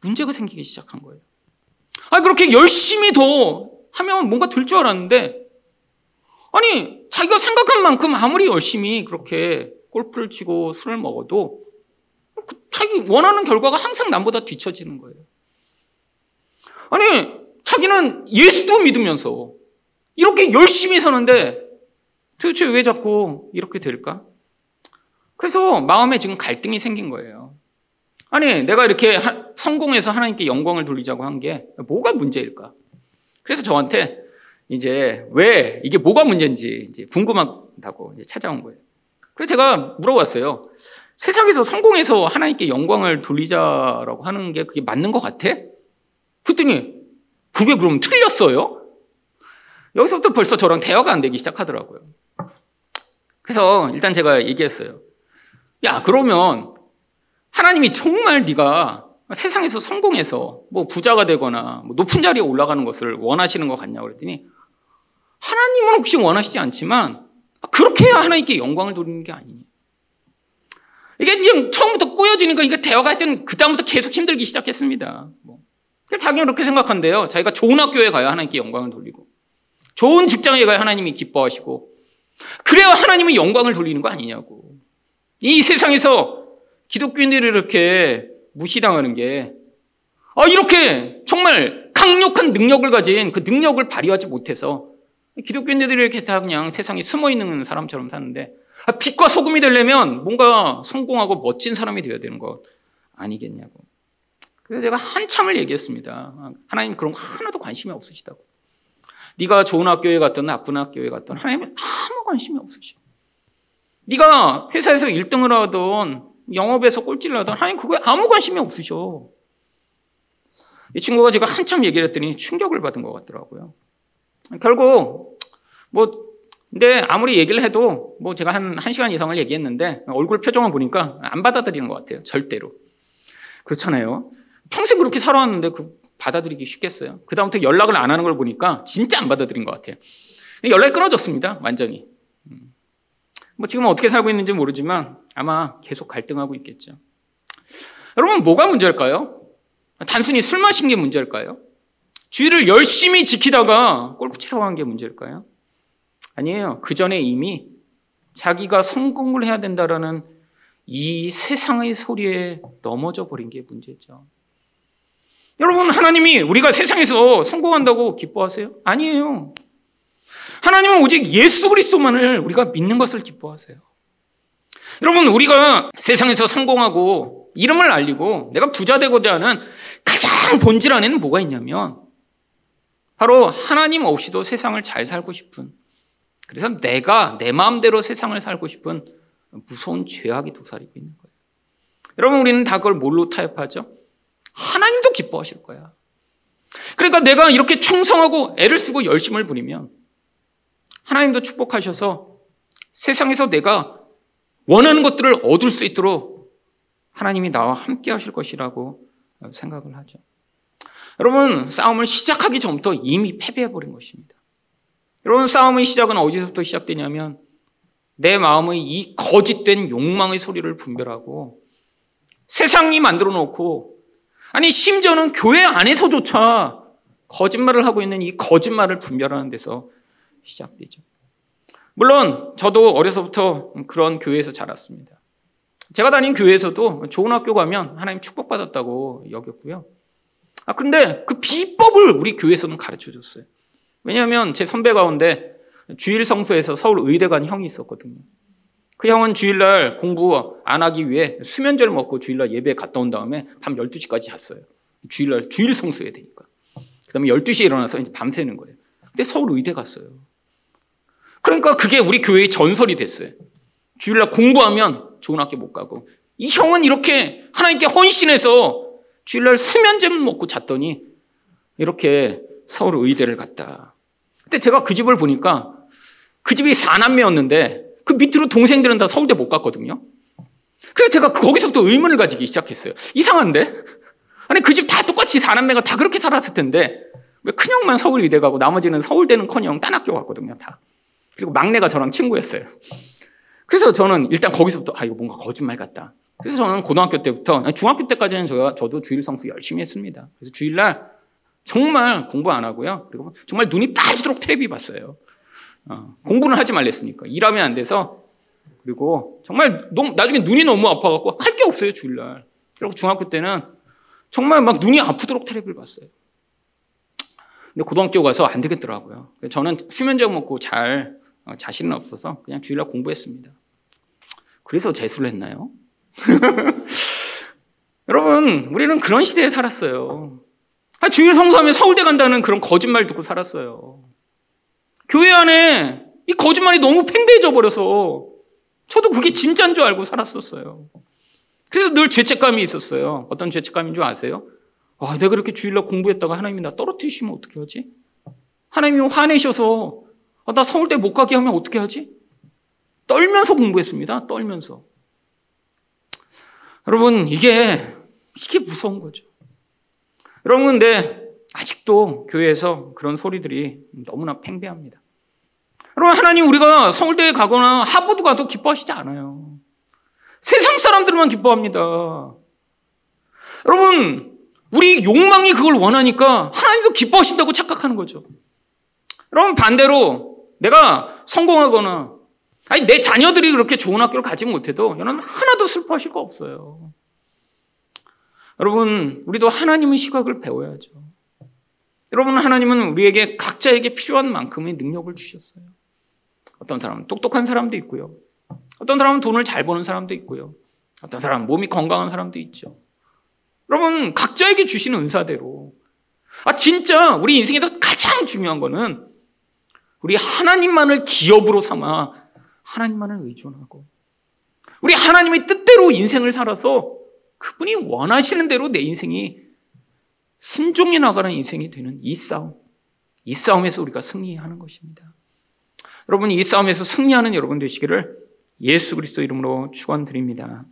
문제가 생기기 시작한 거예요. 아, 그렇게 열심히 더 하면 뭔가 될 줄 알았는데, 아니, 자기가 생각한 만큼 아무리 열심히 그렇게 골프를 치고 술을 먹어도 그 자기 원하는 결과가 항상 남보다 뒤처지는 거예요. 아니, 자기는 예수도 믿으면서 이렇게 열심히 사는데 도대체 왜 자꾸 이렇게 될까? 그래서 마음에 지금 갈등이 생긴 거예요. 아니, 내가 이렇게 성공해서 하나님께 영광을 돌리자고 한 게 뭐가 문제일까? 그래서 저한테 이제 왜 이게 뭐가 문제인지 이제 궁금하다고 이제 찾아온 거예요. 그래서 제가 물어봤어요. 세상에서 성공해서 하나님께 영광을 돌리자라고 하는 게 그게 맞는 것 같아? 그랬더니 그게 그럼 틀렸어요? 여기서부터 벌써 저랑 대화가 안 되기 시작하더라고요. 그래서 일단 제가 얘기했어요. 야, 그러면 하나님이 정말 네가 세상에서 성공해서 뭐 부자가 되거나 뭐 높은 자리에 올라가는 것을 원하시는 것 같냐고 그랬더니 하나님은 혹시 원하시지 않지만 그렇게 해야 하나님께 영광을 돌리는 게 아니니. 이게 그냥 처음부터 꼬여지니까 이게 대화가 하여튼 그다음부터 계속 힘들기 시작했습니다. 뭐. 자기는 그렇게 생각한대요. 자기가 좋은 학교에 가야 하나님께 영광을 돌리고 좋은 직장에 가야 하나님이 기뻐하시고 그래야 하나님은 영광을 돌리는 거 아니냐고. 이 세상에서 기독교인들이 이렇게 무시당하는 게, 아, 이렇게 정말 강력한 능력을 가진 그 능력을 발휘하지 못해서 기독교인들이 이렇게 다 그냥 세상에 숨어 있는 사람처럼 사는데, 아, 빛과 소금이 되려면 뭔가 성공하고 멋진 사람이 되어야 되는 것 아니겠냐고. 그래서 제가 한참을 얘기했습니다. 하나님 그런 거 하나도 관심이 없으시다고. 네가 좋은 학교에 갔든 나쁜 학교에 갔든 하나님은 아무 관심이 없으셔. 네가 회사에서 1등을 하던 영업에서 꼴찌를 하던 하나님 그거에 아무 관심이 없으셔. 이 친구가 제가 한참 얘기를 했더니 충격을 받은 것 같더라고요. 결국 뭐 근데 아무리 얘기를 해도 뭐 제가 한 1시간 이상을 얘기했는데 얼굴 표정을 보니까 안 받아들이는 것 같아요. 절대로. 그렇잖아요. 평생 그렇게 살아왔는데 그 받아들이기 쉽겠어요. 그다음부터 연락을 안 하는 걸 보니까 진짜 안 받아들인 것 같아요. 연락이 끊어졌습니다. 완전히. 음. 뭐 지금 어떻게 살고 있는지 모르지만 아마 계속 갈등하고 있겠죠. 여러분 뭐가 문제일까요? 단순히 술 마신 게 문제일까요? 주의를 열심히 지키다가 골프 치러 간 게 문제일까요? 아니에요. 그 전에 이미 자기가 성공을 해야 된다라는 이 세상의 소리에 넘어져 버린 게 문제죠. 여러분, 하나님이 우리가 세상에서 성공한다고 기뻐하세요? 아니에요. 하나님은 오직 예수 그리스도만을 우리가 믿는 것을 기뻐하세요. 여러분, 우리가 세상에서 성공하고 이름을 알리고 내가 부자 되고자 하는 가장 본질 안에는 뭐가 있냐면 바로 하나님 없이도 세상을 잘 살고 싶은 그래서 내가 내 마음대로 세상을 살고 싶은 무서운 죄악이 도사리고 있는 거예요. 여러분, 우리는 다 그걸 뭘로 타협하죠? 하나님도 기뻐하실 거야. 그러니까 내가 이렇게 충성하고 애를 쓰고 열심을 부리면 하나님도 축복하셔서 세상에서 내가 원하는 것들을 얻을 수 있도록 하나님이 나와 함께 하실 것이라고 생각을 하죠. 여러분, 싸움을 시작하기 전부터 이미 패배해버린 것입니다. 여러분, 싸움의 시작은 어디서부터 시작되냐면 내 마음의 이 거짓된 욕망의 소리를 분별하고 세상이 만들어 놓고 아니, 심지어는 교회 안에서조차 거짓말을 하고 있는 이 거짓말을 분별하는 데서 시작되죠. 물론 저도 어려서부터 그런 교회에서 자랐습니다. 제가 다닌 교회에서도 좋은 학교 가면 하나님 축복받았다고 여겼고요. 아, 근데 그 비법을 우리 교회에서는 가르쳐 줬어요. 왜냐하면 제 선배 가운데 주일 성수에서 서울 의대 간 형이 있었거든요. 그 형은 주일날 공부 안 하기 위해 수면제를 먹고 주일날 예배 갔다 온 다음에 밤 12시까지 잤어요. 주일날 주일 성수해야 되니까. 그 다음에 12시에 일어나서 이제 밤새는 거예요. 근데 서울 의대 갔어요. 그러니까 그게 우리 교회의 전설이 됐어요. 주일날 공부하면 좋은 학교 못 가고. 이 형은 이렇게 하나님께 헌신해서 주일날 수면제를 먹고 잤더니 이렇게 서울 의대를 갔다. 근데 제가 그 집을 보니까 그 집이 사남매였는데 그 밑으로 동생들은 다 서울대 못 갔거든요. 그래서 제가 거기서부터 의문을 가지기 시작했어요. 이상한데? 아니 그 집 다 똑같이 사남매가 다 그렇게 살았을 텐데 왜 큰형만 서울 의대 가고 나머지는 서울대는 커녕 딴 학교 갔거든요. 다. 그리고 막내가 저랑 친구였어요. 그래서 저는 일단 거기서부터 아 이거 뭔가 거짓말 같다. 그래서 저는 고등학교 때부터 중학교 때까지는 제가 저도 주일 성수 열심히 했습니다. 그래서 주일날 정말 공부 안 하고요. 그리고 정말 눈이 빠지도록 텔레비 봤어요. 어, 공부는 하지 말랬으니까 일하면 안 돼서 그리고 정말 너무, 나중에 눈이 너무 아파갖고 할 게 없어요 주일날. 그리고 중학교 때는 정말 막 눈이 아프도록 텔레비를 봤어요. 근데 고등학교 가서 안 되겠더라고요. 저는 수면제 먹고 잘 어, 자신은 없어서 그냥 주일날 공부했습니다. 그래서 재수를 했나요? 여러분, 우리는 그런 시대에 살았어요. 아, 주일 성수하면 서울대 간다는 그런 거짓말 듣고 살았어요. 교회 안에 이 거짓말이 너무 팽배해져 버려서 저도 그게 진짜인 줄 알고 살았었어요. 그래서 늘 죄책감이 있었어요. 어떤 죄책감인 줄 아세요? 와, 내가 그렇게 주일날 공부했다가 하나님이 나 떨어뜨리시면 어떻게 하지? 하나님이 화내셔서 아, 나 서울대 못 가게 하면 어떻게 하지? 떨면서 공부했습니다. 떨면서. 여러분, 이게, 이게 무서운 거죠. 여러분, 근데 아직도 교회에서 그런 소리들이 너무나 팽배합니다. 여러분, 하나님 우리가 서울대에 가거나 하버드 가도 기뻐하시지 않아요. 세상 사람들만 기뻐합니다. 여러분, 우리 욕망이 그걸 원하니까 하나님도 기뻐하신다고 착각하는 거죠. 여러분, 반대로 내가 성공하거나 아니, 내 자녀들이 그렇게 좋은 학교를 가지 못해도 여러분 하나도 슬퍼하실 거 없어요. 여러분, 우리도 하나님의 시각을 배워야죠. 여러분, 하나님은 우리에게 각자에게 필요한 만큼의 능력을 주셨어요. 어떤 사람은 똑똑한 사람도 있고요. 어떤 사람은 돈을 잘 버는 사람도 있고요. 어떤 사람은 몸이 건강한 사람도 있죠. 여러분, 각자에게 주시는 은사대로. 아, 진짜 우리 인생에서 가장 중요한 거는 우리 하나님만을 기업으로 삼아 하나님만을 의존하고 우리 하나님의 뜻대로 인생을 살아서 그분이 원하시는 대로 내 인생이 순종해 나가는 인생이 되는 이 싸움. 이 싸움에서 우리가 승리하는 것입니다. 여러분, 이 싸움에서 승리하는 여러분 되시기를 예수 그리스도 이름으로 축원드립니다.